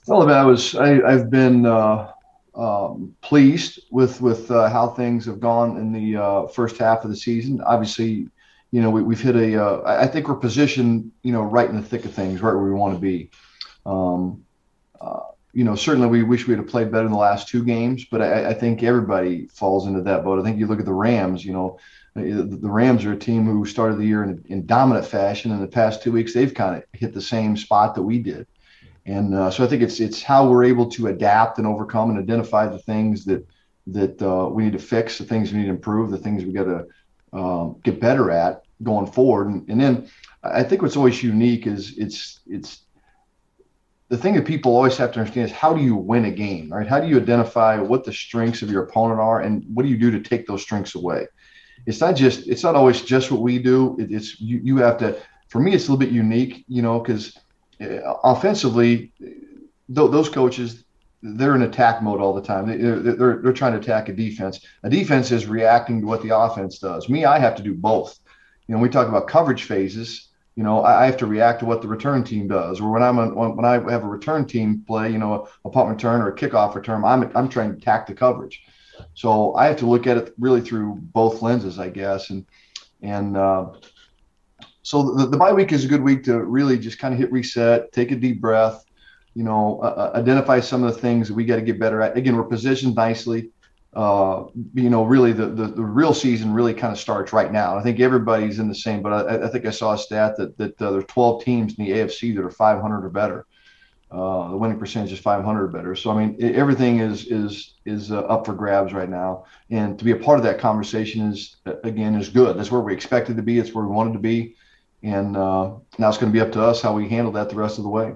Well, I was I, have been uh, um, pleased with with uh, how things have gone in the uh, first half of the season. Obviously, you know we, have hit a. Uh, I think we're positioned, you know, right in the thick of things, right where we want to be. Um, uh, you know, certainly we wish we had played better in the last two games, but I, I, think everybody falls into that boat. I think you look at the Rams, you know, the Rams are a team who started the year in, in dominant fashion. In the past two weeks, they've kind of hit the same spot that we did, and uh, so I think it's it's how we're able to adapt and overcome and identify the things that that uh, we need to fix, the things we need to improve, the things we got to um, get better at going forward. And, and then I think what's always unique is it's it's the thing that people always have to understand is how do you win a game, right? How do you identify what the strengths of your opponent are, and what do you do to take those strengths away? It's not just it's not always just what we do. It, it's you you have to. For me, it's a little bit unique, you know, because uh, offensively, th- those coaches they're in attack mode all the time. They, are they're, they're trying to attack a defense. A defense is reacting to what the offense does. Me, I have to do both. You know, we talk about coverage phases you know, I, have to react to what the return team does. Or when I'm a, when I have a return team play, you know, a, a punt return or a kickoff return, I'm I'm trying to attack the coverage. So I have to look at it really through both lenses, I guess. And and uh, so the, the bye week is a good week to really just kind of hit reset, take a deep breath, you know, uh, identify some of the things we got to get better at. Again, we're positioned nicely uh, you know, really the, the, the real season really kind of starts right now. I think everybody's in the same, but I, I think I saw a stat that that uh, there's 12 teams in the AFC that are 500 or better. Uh, the winning percentage is 500 or better. So I mean, it, everything is is is uh, up for grabs right now, and to be a part of that conversation is again is good. That's where we expected to be. It's where we wanted to be, and uh, now it's going to be up to us how we handle that the rest of the way.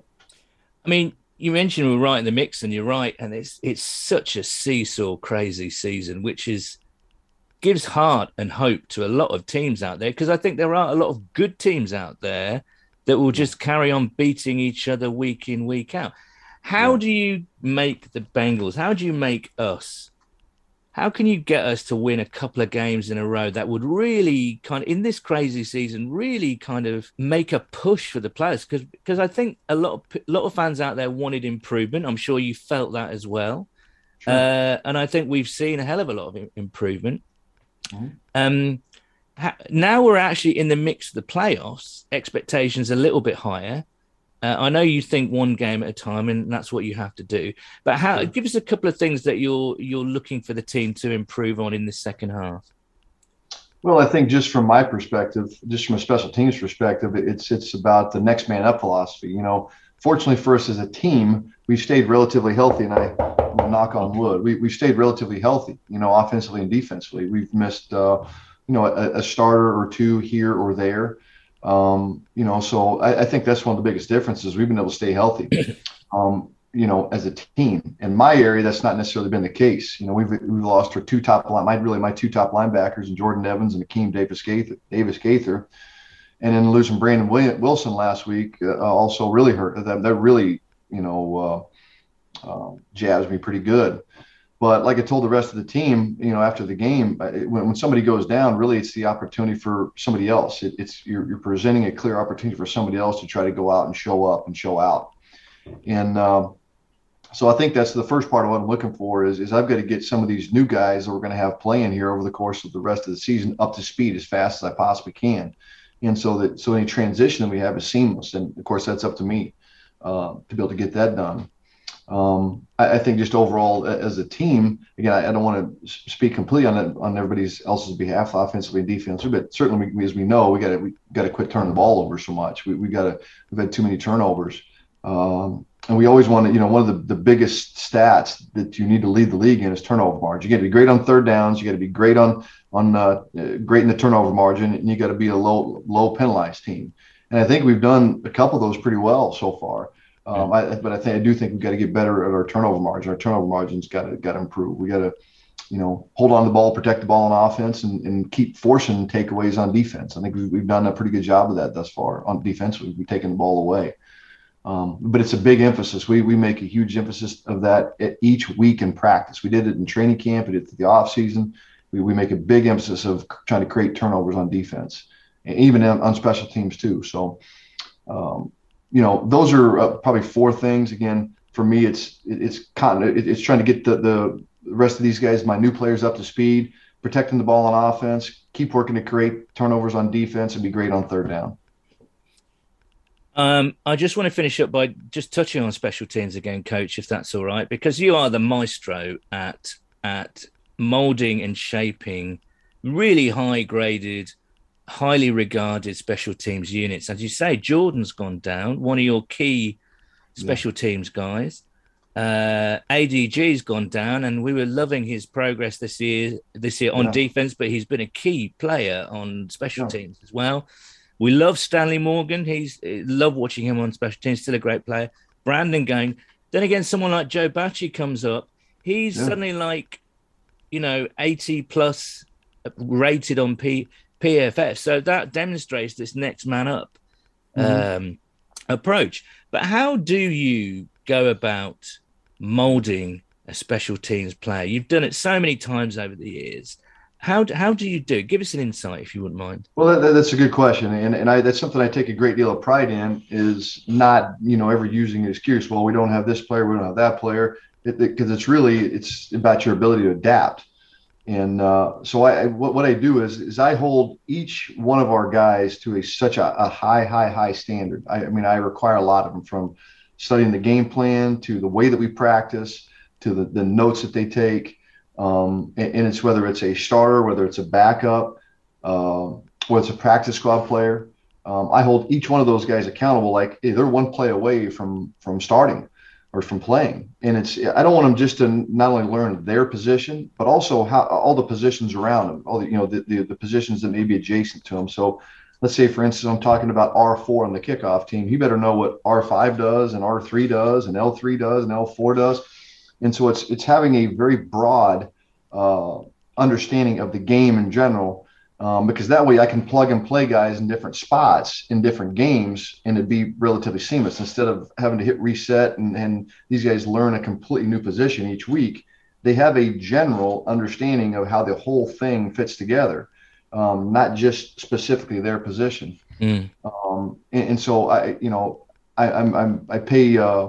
I mean, you mentioned we're right in the mix, and you're right. And it's it's such a seesaw, crazy season, which is gives heart and hope to a lot of teams out there because I think there are a lot of good teams out there that will just carry on beating each other week in week out. How yeah. do you make the Bengals? How do you make us how can you get us to win a couple of games in a row that would really kind of in this crazy season really kind of make a push for the players because because I think a lot of a lot of fans out there wanted improvement. I'm sure you felt that as well, sure. uh, and I think we've seen a hell of a lot of improvement. Mm-hmm. Um, now we're actually in the mix of the playoffs. Expectations a little bit higher. Uh, I know you think one game at a time, and that's what you have to do. But how? Give us a couple of things that you're you're looking for the team to improve on in the second half. Well, I think just from my perspective, just from a special teams perspective, it's it's about the next man up philosophy. You know, fortunately for us as a team, we've stayed relatively healthy, and I knock on wood, we we've stayed relatively healthy. You know, offensively and defensively, we've missed uh, you know a, a starter or two here or there. Um, you know, so I, I, think that's one of the biggest differences. We've been able to stay healthy, um, you know, as a team. In my area, that's not necessarily been the case. You know, we've we've lost our two top line, my really my two top linebackers, and Jordan Evans and Akeem Davis Gaither, Davis Gaither, and then losing Brandon Wilson last week uh, also really hurt. That that really, you know, uh, uh, jabs me pretty good. But like I told the rest of the team, you know, after the game, when, when somebody goes down, really it's the opportunity for somebody else. It, it's you're, you're, presenting a clear opportunity for somebody else to try to go out and show up and show out. And um, so I think that's the first part of what I'm looking for is, is I've got to get some of these new guys that we're going to have playing here over the course of the rest of the season up to speed as fast as I possibly can. And so that so any transition that we have is seamless. And of course, that's up to me uh, to be able to get that done. Um, I, I, think just overall as a team, again, I, I don't want to speak completely on it, on everybody else's behalf, offensively and defensively, but certainly we, as we know, we got to we got to quit turning the ball over so much. We we got to we've had too many turnovers, um, and we always want to. You know, one of the, the biggest stats that you need to lead the league in is turnover margin. You got to be great on third downs. You got to be great on on uh, great in the turnover margin, and you got to be a low low penalized team. And I think we've done a couple of those pretty well so far. Um, I, but I think I do think we've got to get better at our turnover margin. Our turnover margin's got to got to improve. We got to, you know, hold on the ball, protect the ball on offense, and, and keep forcing takeaways on defense. I think we've, we've done a pretty good job of that thus far on defense. We've taken the ball away. Um, but it's a big emphasis. We we make a huge emphasis of that each week in practice. We did it in training camp. We did it the off season. We, we make a big emphasis of trying to create turnovers on defense, and even on, on special teams too. So um, you know, those are uh, probably four things. Again, for me, it's it's continuity. It's trying to get the the rest of these guys, my new players, up to speed, protecting the ball on offense, keep working to create turnovers on defense, and be great on third down. Um, I just want to finish up by just touching on special teams again, Coach, if that's all right, because you are the maestro at at molding and shaping really high graded highly regarded special teams units. As you say, Jordan's gone down, one of your key special yeah. teams guys. Uh, ADG's gone down, and we were loving his progress this year. This year on Yeah. defense, but he's been a key player on special Yeah. teams as well. We love Stanley Morgan. He's eh, love watching him on special teams. Still a great player. Brandon going. Then again, someone like Joe Bachie comes up. He's suddenly like, you know, eighty plus rated on P PFF. So that demonstrates this next man up um, approach. But how do you go about molding a special teams player? You've done it so many times over the years. How do, how do you do? it? Give us an insight if you wouldn't mind. Well, that, that- that's a good question, and and I, that's something I take a great deal of pride in. Is not you know ever using an excuse. Well, we don't have this player, we don't have that player, because it's really it's about your ability to adapt. And uh, so I, what, what I do is is I hold each one of our guys to a such a, a high high high standard. I, I mean I require a lot of them from studying the game plan to the way that we practice to the, the notes that they take. Um, and, and it's whether it's a starter, whether it's a backup, um, whether it's a practice squad player. Um, I hold each one of those guys accountable. Like hey, they're one play away from from starting or from playing, and it's I don't want them just to not only learn their position, but also how all the positions around them, all the you know the, the, the positions that may be adjacent to them. So let's say, for instance, I'm talking about R4 on the kickoff team. He better know what R5 does and R3 does and L3 does and L4 does. And so it's it's having a very broad uh, understanding of the game in general, um, because that way I can plug and play guys in different spots in different games, and it'd be relatively seamless instead of having to hit reset and, and these guys learn a completely new position each week. They have a general understanding of how the whole thing fits together, um, not just specifically their position. Mm. Um, and, and so I, you know, I, I'm, I'm I pay uh,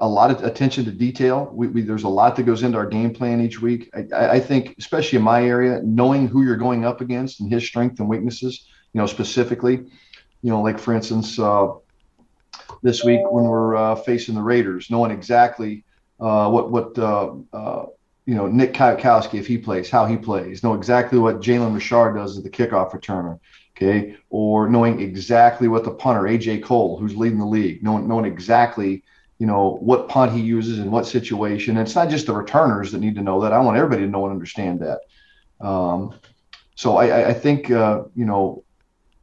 a lot of attention to detail. We, we, there's a lot that goes into our game plan each week. I, I think, especially in my area, knowing who you're going up against and his strengths and weaknesses, you know, specifically, you know, like for instance, uh, this week when we're uh, facing the Raiders, knowing exactly uh, what what uh, uh, you know Nick Kwiatkowski if he plays, how he plays, know exactly what Jalen Richard does as the kickoff returner, okay, or knowing exactly what the punter AJ Cole, who's leading the league, knowing knowing exactly you know what punt he uses in what situation. And it's not just the returners that need to know that. I want everybody to know and understand that. Um, so I, I- think uh, you know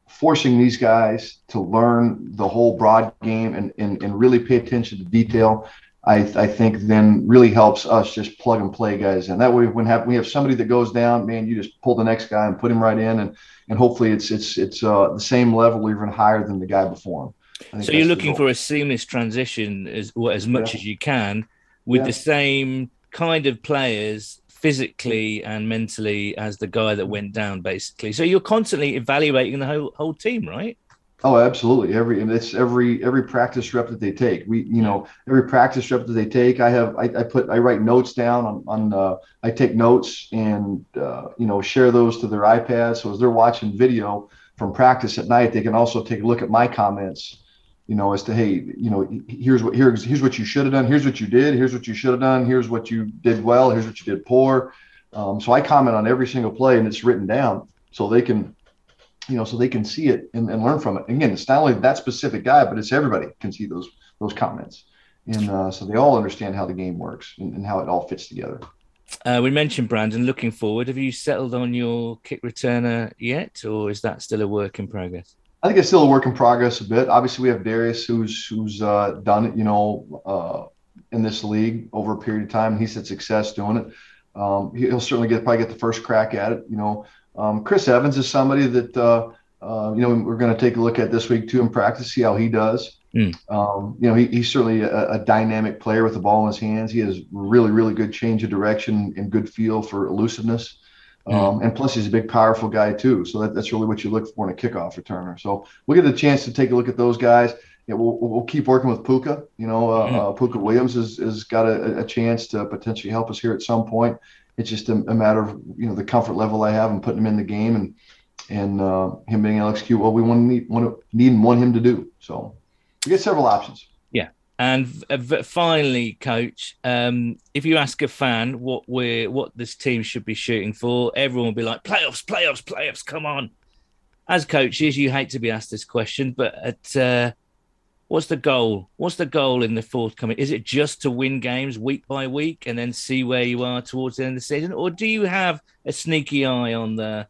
forcing these guys to learn the whole broad game and, and, and really pay attention to detail, I, I think then really helps us just plug and play guys And That way, when have we have somebody that goes down, man, you just pull the next guy and put him right in, and and hopefully it's it's it's uh, the same level even higher than the guy before him. So you're looking for a seamless transition as well, as much Yeah. as you can with Yeah. the same kind of players physically and mentally as the guy that went down basically. So you're constantly evaluating the whole whole team, right? Oh, absolutely. Every and it's every every practice rep that they take. We, you know, every practice rep that they take, I have I, I put I write notes down on on uh, I take notes and uh, you know share those to their iPads. So as they're watching video from practice at night, they can also take a look at my comments. You know, as to hey, you know, here's what here's here's what you should have done. Here's what you did. Here's what you should have done. Here's what you did well. Here's what you did poor. Um, so I comment on every single play, and it's written down so they can you know, so they can see it and, and learn from it. Again, it's not only that specific guy, but it's everybody can see those those comments, and uh, so they all understand how the game works and, and how it all fits together. Uh, we mentioned Brandon. Looking forward, have you settled on your kick returner yet, or is that still a work in progress? I think it's still a work in progress a bit. Obviously, we have Darius, who's who's uh, done it, you know, uh, in this league over a period of time, he's had success doing it. Um, he'll certainly get probably get the first crack at it. You know, um, Chris Evans is somebody that uh, uh, you know we're going to take a look at this week too in practice, see how he does. Mm. Um, you know, he, he's certainly a, a dynamic player with the ball in his hands. He has really, really good change of direction and good feel for elusiveness. Um, and plus, he's a big, powerful guy too. So that, that's really what you look for in a kickoff returner. So we'll get a chance to take a look at those guys. Yeah, we'll, we'll keep working with Puka. You know, uh, Mhm. uh, Puka Williams has, has got a, a chance to potentially help us here at some point. It's just a, a matter of you know the comfort level I have and putting him in the game and and uh, him being able to execute what we want to need, want to need and want him to do. So we get several options. And v- finally, coach, um, if you ask a fan what we're what this team should be shooting for, everyone will be like playoffs, playoffs, playoffs. Come on. As coaches, you hate to be asked this question, but at uh, what's the goal? What's the goal in the forthcoming? Is it just to win games week by week and then see where you are towards the end of the season, or do you have a sneaky eye on the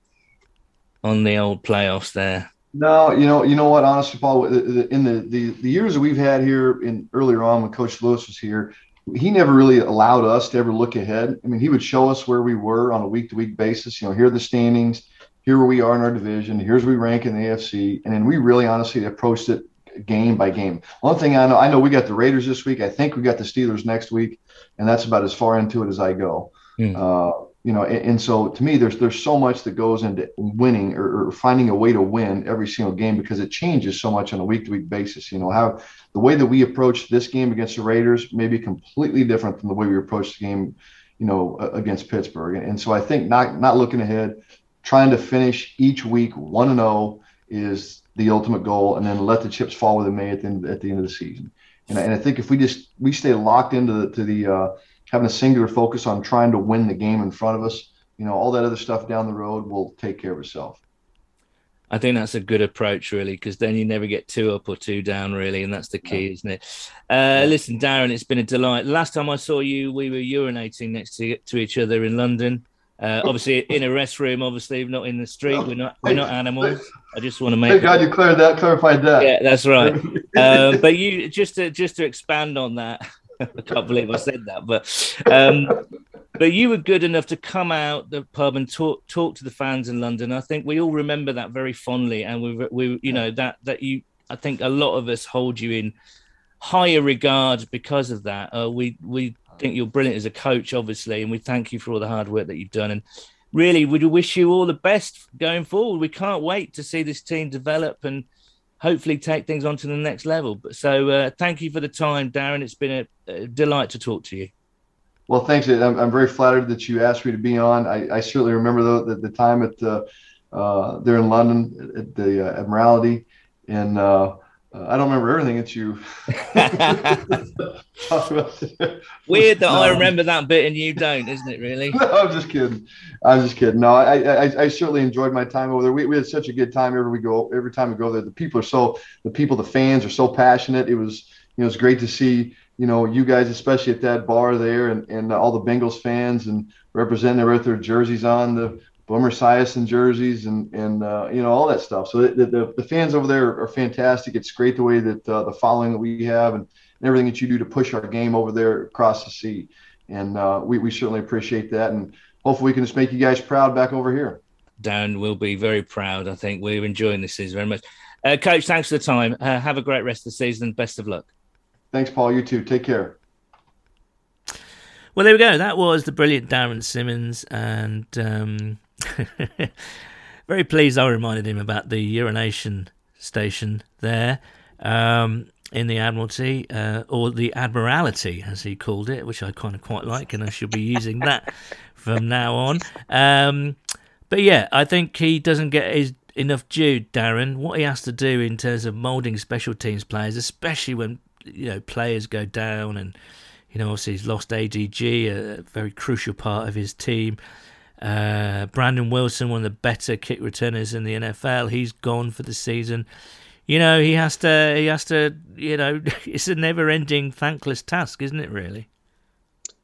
on the old playoffs there? No, you know, you know what? Honestly, Paul, in the, the the years that we've had here, in earlier on when Coach Lewis was here, he never really allowed us to ever look ahead. I mean, he would show us where we were on a week to week basis. You know, here are the standings, here where we are in our division, here's where we rank in the AFC, and then we really honestly approached it game by game. One thing I know, I know we got the Raiders this week. I think we got the Steelers next week, and that's about as far into it as I go. Mm. Uh, you know, and, and, so to me, there's there's so much that goes into winning or, or, finding a way to win every single game because it changes so much on a week to week basis. You know, how the way that we approach this game against the Raiders may be completely different from the way we approach the game, you know, against Pittsburgh. And, and so I think not not looking ahead, trying to finish each week one and zero oh is the ultimate goal, and then let the chips fall where they may at the end, at the end of the season. And, and I think if we just we stay locked into the to the uh, having a singular focus on trying to win the game in front of us, you know, all that other stuff down the road will take care of itself. I think that's a good approach, really, because then you never get two up or two down, really, and that's the key, yeah. isn't it? Uh, listen, Darrin, it's been a delight. Last time I saw you, we were urinating next to, to each other in London. Uh, obviously, in a restroom, obviously, not in the street. We're not we're not animals. I just want to make. Thank God you cleared that, clarified that. Yeah, that's right. uh, but you just to just to expand on that, I can't believe I said that, but um, but you were good enough to come out the pub and talk talk to the fans in London. I think we all remember that very fondly, and we we you know that that you. I think a lot of us hold you in higher regard because of that. Uh, we we think you're brilliant as a coach, obviously, and we thank you for all the hard work that you've done. And really, we wish you all the best going forward. We can't wait to see this team develop and hopefully take things on to the next level. But so, uh, thank you for the time, Darrin. It's been a, a delight to talk to you. Well, thanks. I'm, I'm, very flattered that you asked me to be on. I, I certainly remember the, the, the time at uh, uh, there in London at the uh, Admiralty, and uh, uh, I don't remember everything that you Weird that no. I remember that bit and you don't, isn't it? Really? No, I'm just kidding. I'm just kidding. No, I, I, I certainly enjoyed my time over there. We, we had such a good time every we go every time we go there. The people are so the people, the fans are so passionate. It was you know it's great to see you know you guys especially at that bar there and and all the Bengals fans and representing with their jerseys on the Boomer Esiason jerseys and and uh, you know all that stuff. So the, the, the fans over there are fantastic. It's great the way that uh, the following that we have and, and, everything that you do to push our game over there across the sea. And uh, we we certainly appreciate that. And hopefully we can just make you guys proud back over here. Dan will be very proud. I think we're enjoying this season very much. Uh, Coach, thanks for the time. Uh, have a great rest of the season. Best of luck. Thanks, Paul. You too. Take care. Well, there we go. That was the brilliant Darrin Simmons, and um, very pleased I reminded him about the urination station there um, in the Admiralty, uh, or the Admiralty, as he called it, which I kind of quite like, and I shall be using that from now on. Um, but yeah, I think he doesn't get his enough due, Darrin. What he has to do in terms of moulding special teams players, especially when you know players go down, and you know obviously he's lost ADG, a very crucial part of his team. Uh, Brandon Wilson, one of the better kick returners in the NFL, he's gone for the season. You know, he has to, he has to, you know, it's a never-ending, thankless task, isn't it? Really.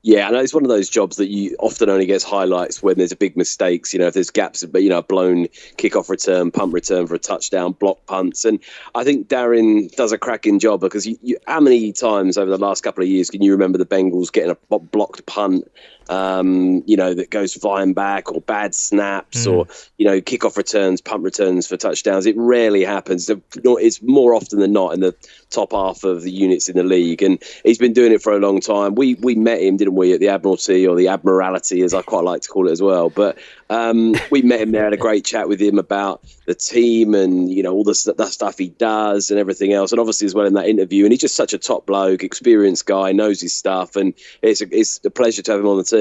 Yeah, and it's one of those jobs that you often only gets highlights when there's a big mistakes. You know, if there's gaps, but you know, blown kickoff return, punt return for a touchdown, block punts, and I think Darrin does a cracking job because you, you, how many times over the last couple of years can you remember the Bengals getting a blocked punt um, you know, that goes flying back or bad snaps mm. or, you know, kickoff returns, pump returns for touchdowns. It rarely happens. It's more often than not in the top half of the units in the league. And he's been doing it for a long time. We we met him, didn't we, at the Admiralty or the Admiralty, as I quite like to call it as well. But um, we met him there, had a great chat with him about the team and you know all the, the stuff he does and everything else, and obviously as well in that interview. And he's just such a top bloke, experienced guy, knows his stuff, and it's a, it's a pleasure to have him on the team.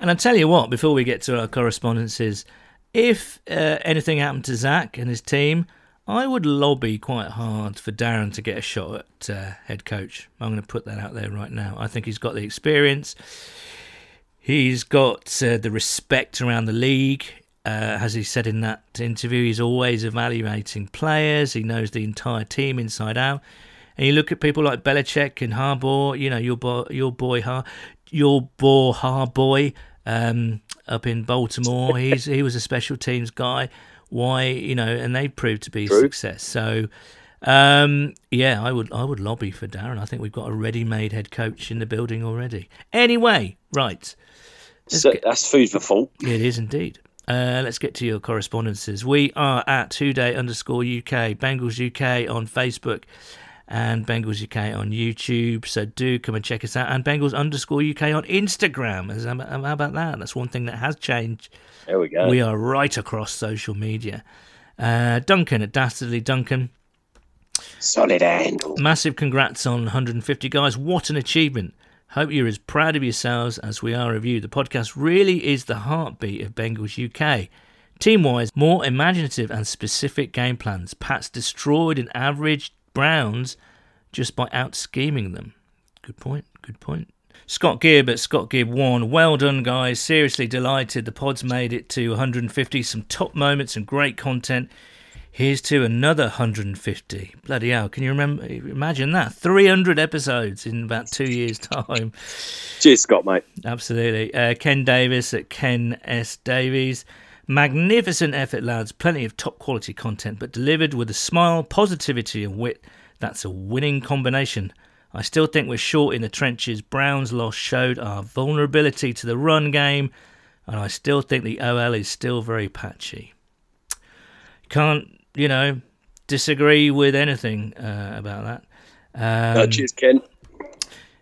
And I tell you what, before we get to our correspondences, if uh, anything happened to Zac and his team, I would lobby quite hard for Darrin to get a shot at uh, head coach. I'm going to put that out there right now. I think he's got the experience. He's got uh, the respect around the league. Uh, as he said in that interview, he's always evaluating players. He knows the entire team inside out. And you look at people like Belichick and Harbaugh, you know, your boy, your boy Har, your boy Harboy, um, up in Baltimore. He's he was a special teams guy. Why, you know, and they proved to be True. success. So, um, yeah, I would I would lobby for Darrin. I think we've got a ready-made head coach in the building already. Anyway, right. So that's food for thought. It is indeed. Uh, let's get to your correspondences. We are at two day underscore UK, Bengals UK on Facebook and Bengals UK on YouTube. So do come and check us out. And Bengals underscore UK on Instagram. As- How about that? That's one thing that has changed. There we go. We are right across social media. Uh, Duncan at Dastardly Duncan. Solid handle. Massive congrats on 150 guys. What an achievement. Hope you're as proud of yourselves as we are of you. The podcast really is the heartbeat of Bengals UK. Team wise, more imaginative and specific game plans. Pats destroyed an average Browns just by out scheming them. Good point, good point. Scott Gibb at Scott Gibb 1. Well done, guys. Seriously delighted. The pod's made it to 150. Some top moments and great content. Here's to another 150. Bloody hell, can you remember? Imagine that. 300 episodes in about two years' time. Cheers, Scott, mate. Absolutely. Uh, Ken Davis at Ken S. Davies. Magnificent effort, lads. Plenty of top quality content, but delivered with a smile, positivity, and wit. That's a winning combination. I still think we're short in the trenches. Brown's loss showed our vulnerability to the run game, and I still think the OL is still very patchy. Can't, you know, disagree with anything uh, about that. Um, Uh, cheers, Ken.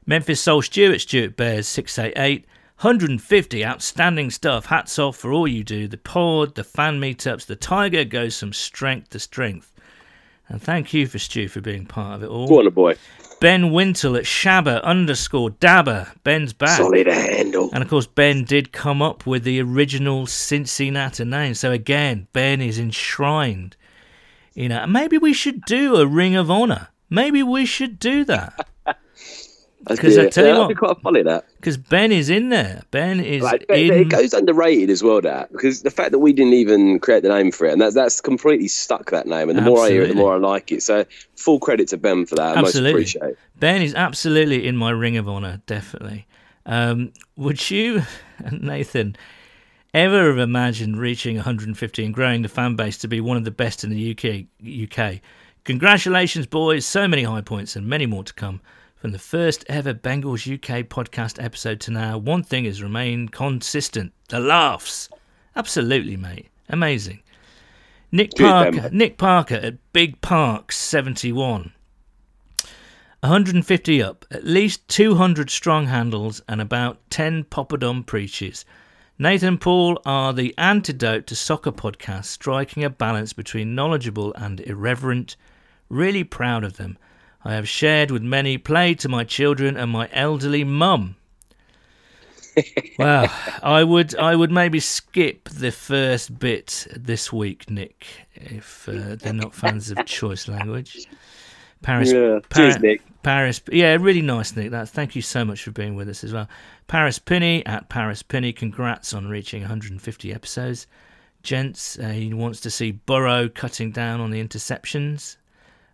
Memphis Soul Stewart, Stuart Bears 688. 150 outstanding stuff. Hats off for all you do. The pod, the fan meetups, the Tiger goes from strength to strength. And thank you for Stu for being part of it all. On, a boy. Ben Wintle at Shabba underscore Dabba. Ben's back. Solid handle. And of course, Ben did come up with the original Cincinnati name. So again, Ben is enshrined. You know, maybe we should do a Ring of Honor. Maybe we should do that. Because I tell you that'd what- be quite funny that. Because Ben is in there. Ben is Like, in. it goes underrated as well, that because the fact that we didn't even create the name for it, and that's that's completely stuck that name. And the more I hear it, the more I like it. So full credit to Ben for that. I most Absolutely. appreciate. Ben is absolutely in my ring of honor, definitely. Um, would you, Nathan, ever have imagined reaching 150 and growing the fan base to be one of the best in the UK? UK. Congratulations, boys! So many high points and many more to come. From the first ever Bengals UK podcast episode to now, one thing has remained consistent: the laughs. Absolutely, mate. Amazing. Nick Parker. Nick Parker at Big Parks 71. 150 up, at least 200 strong handles, and about 10 poppadom preaches. Nathan and Paul are the antidote to soccer podcasts, striking a balance between knowledgeable and irreverent. Really proud of them. I have shared with many, played to my children and my elderly mum. well, I would I would maybe skip the first bit this week, Nick, if uh, they're not fans of choice language. Paris, Yeah. Pa- Cheers. Paris, yeah, really nice, Nick. That thank you so much for being with us as well. Paris Pinney at Paris Pinney, congrats on reaching 150 episodes. Gents, uh, he wants to see Burrow cutting down on the interceptions.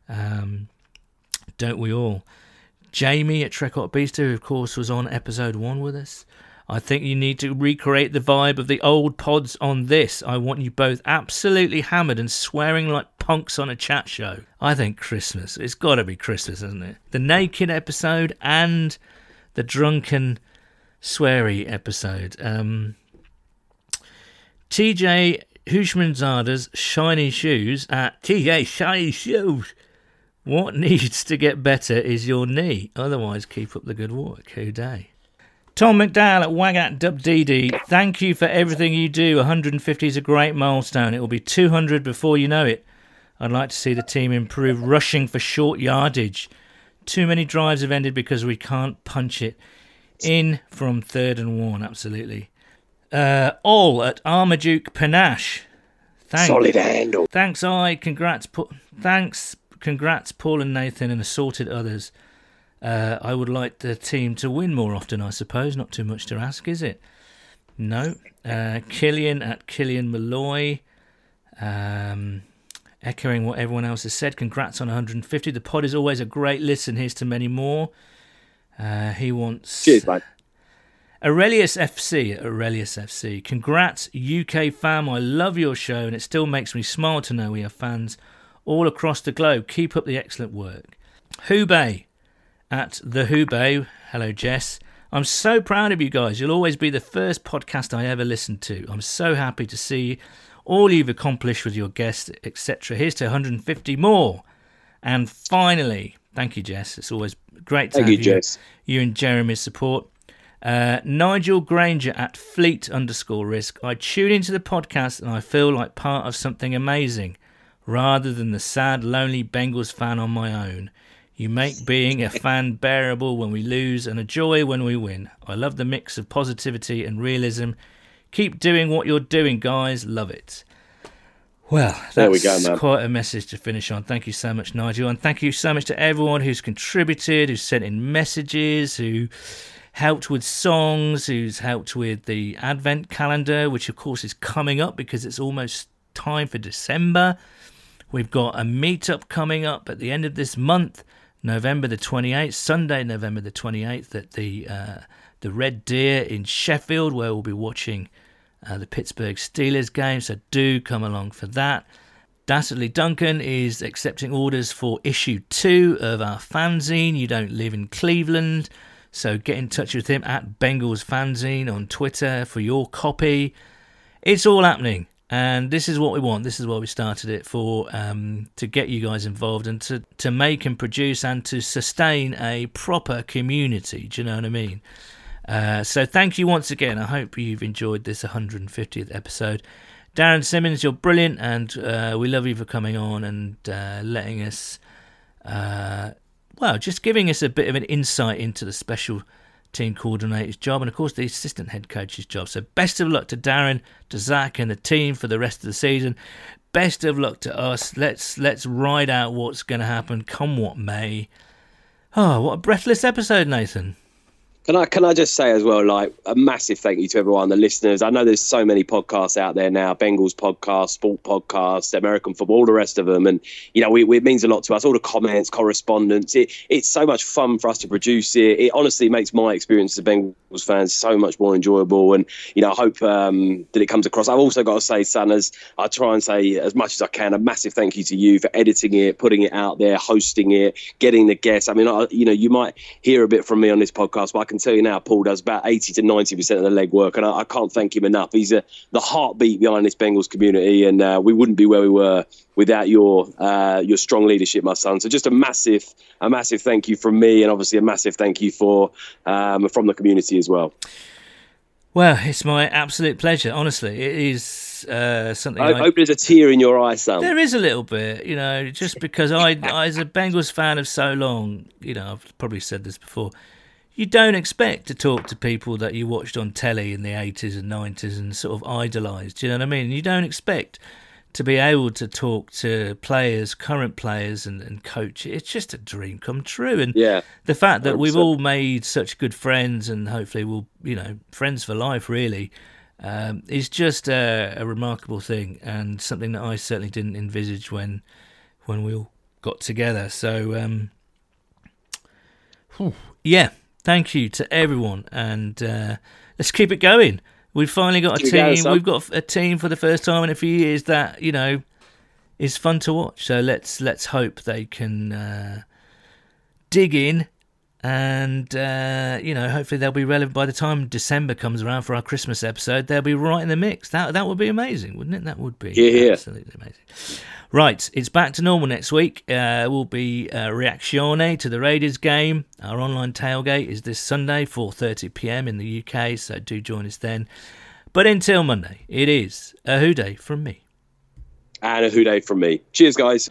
Um, don't we all? Jamie at Trekot Beaster, who of course was on episode one with us. I think you need to recreate the vibe of the old pods on this. I want you both absolutely hammered and swearing like punks on a chat show. I think Christmas. It's got to be Christmas, isn't it? The naked episode and the drunken sweary episode. Um, TJ Hushmanzada's shiny shoes at TJ shiny shoes. What needs to get better is your knee. Otherwise, keep up the good work. Who Dey? Tom McDowell at Wagat Dub DD. Thank you for everything you do. 150 is a great milestone. It will be 200 before you know it. I'd like to see the team improve rushing for short yardage. Too many drives have ended because we can't punch it in from third and one. Absolutely. Uh, all at Armaduke Panache. Thanks. Solid handle. Thanks, I. Congrats, Pa- thanks, congrats, Paul and Nathan and assorted others. Uh, I would like the team to win more often, I suppose. Not too much to ask, is it? No. Uh, Killian at Killian Malloy. Um, Echoing what everyone else has said, congrats on 150. The pod is always a great listen. Here's to many more. Uh, he wants. Cheers, mate. Aurelius FC, Aurelius FC. Congrats, UK fam. I love your show, and it still makes me smile to know we have fans all across the globe. Keep up the excellent work. Hubei at the Hubei. Hello, Jess. I'm so proud of you guys. You'll always be the first podcast I ever listened to. I'm so happy to see all you've accomplished with your guests, etc. Here's to 150 more. And finally, thank you, Jess. It's always great to Thank have you, Jess. you and Jeremy's support. Uh, Nigel Granger at Fleet underscore risk. I tune into the podcast and I feel like part of something amazing rather than the sad, lonely Bengals fan on my own. You make being a fan bearable when we lose and a joy when we win. I love the mix of positivity and realism. Keep doing what you're doing, guys. Love it. Well, that's There we go, man. quite a message to finish on. Thank you so much, Nigel. And thank you so much to everyone who's contributed, who's sent in messages, who helped with songs, who's helped with the advent calendar, which of course is coming up because it's almost time for December. We've got a meetup coming up at the end of this month, November the 28th, Sunday, November the 28th, at the uh, the Red Deer in Sheffield, where we'll be watching uh, the Pittsburgh Steelers game. So do come along for that. Dastardly Duncan is accepting orders for issue two of our fanzine. You don't live in Cleveland, so get in touch with him at Bengals Fanzine on Twitter for your copy. It's all happening, and this is what we want. This is why we started it for um, to get you guys involved and to to make and produce and to sustain a proper community. Do you know what I mean? Uh, so thank you once again. I hope you've enjoyed this 150th episode. Darrin Simmons, you're brilliant, and uh, we love you for coming on and uh, letting us, uh, well, just giving us a bit of an insight into the special team coordinator's job and, of course, the assistant head coach's job. So best of luck to Darrin, to Zac, and the team for the rest of the season. Best of luck to us. Let's let's ride out what's going to happen, come what may. Oh, what a breathless episode, Nathan. Can I can I just say as well, like a massive thank you to everyone, the listeners. I know there's so many podcasts out there now, Bengals podcast, sport podcast, American football, all the rest of them, and you know, we, it means a lot to us. All the comments, correspondence, it, it's so much fun for us to produce it. It honestly makes my experience as a Bengals fan so much more enjoyable, and you know, I hope um, that it comes across. I've also got to say, son, as I try and say as much as I can, a massive thank you to you for editing it, putting it out there, hosting it, getting the guests. I mean, I, you know, you might hear a bit from me on this podcast, but I can tell you now, Paul does about 80 to 90% of the legwork, and I, I can't thank him enough. He's a, the heartbeat behind this Bengals community, and uh, we wouldn't be where we were without your uh, your strong leadership, my son. So just a massive, a massive thank you from me, and obviously a massive thank you for um, from the community as well. Well, it's my absolute pleasure. Honestly, it is uh, something. I I, hope there's a tear in your eye, son. there is a little bit, you know, just because I, I, as a Bengals fan of so long, you know, I've probably said this before. You don't expect to talk to people that you watched on telly in the 80s and 90s and sort of idolised. Do you know what I mean? You don't expect to be able to talk to players, current players, and, and coach. It's just a dream come true. And Yeah. the fact that we've 100%. all made such good friends and hopefully we'll, you know, friends for life, really, um, is just a, a remarkable thing and something that I certainly didn't envisage when when we all got together. So, um, yeah, thank you to everyone, and uh, let's keep it going. We've finally got a team. We've got a team for the first time in a few years that you know is fun to watch. So let's let's hope they can uh, dig in, and uh, you know hopefully they'll be relevant by the time December comes around for our Christmas episode. They'll be right in the mix. That that would be amazing, wouldn't it? That would be hear. absolutely amazing. Right, it's back to normal next week. Uh, will be uh, reazione to the Raiders game. Our online tailgate is this Sunday, 4:30 p.m. in the UK. So do join us then. But until Monday, it is a Who Dey from me. And a Who Dey from me. Cheers, guys.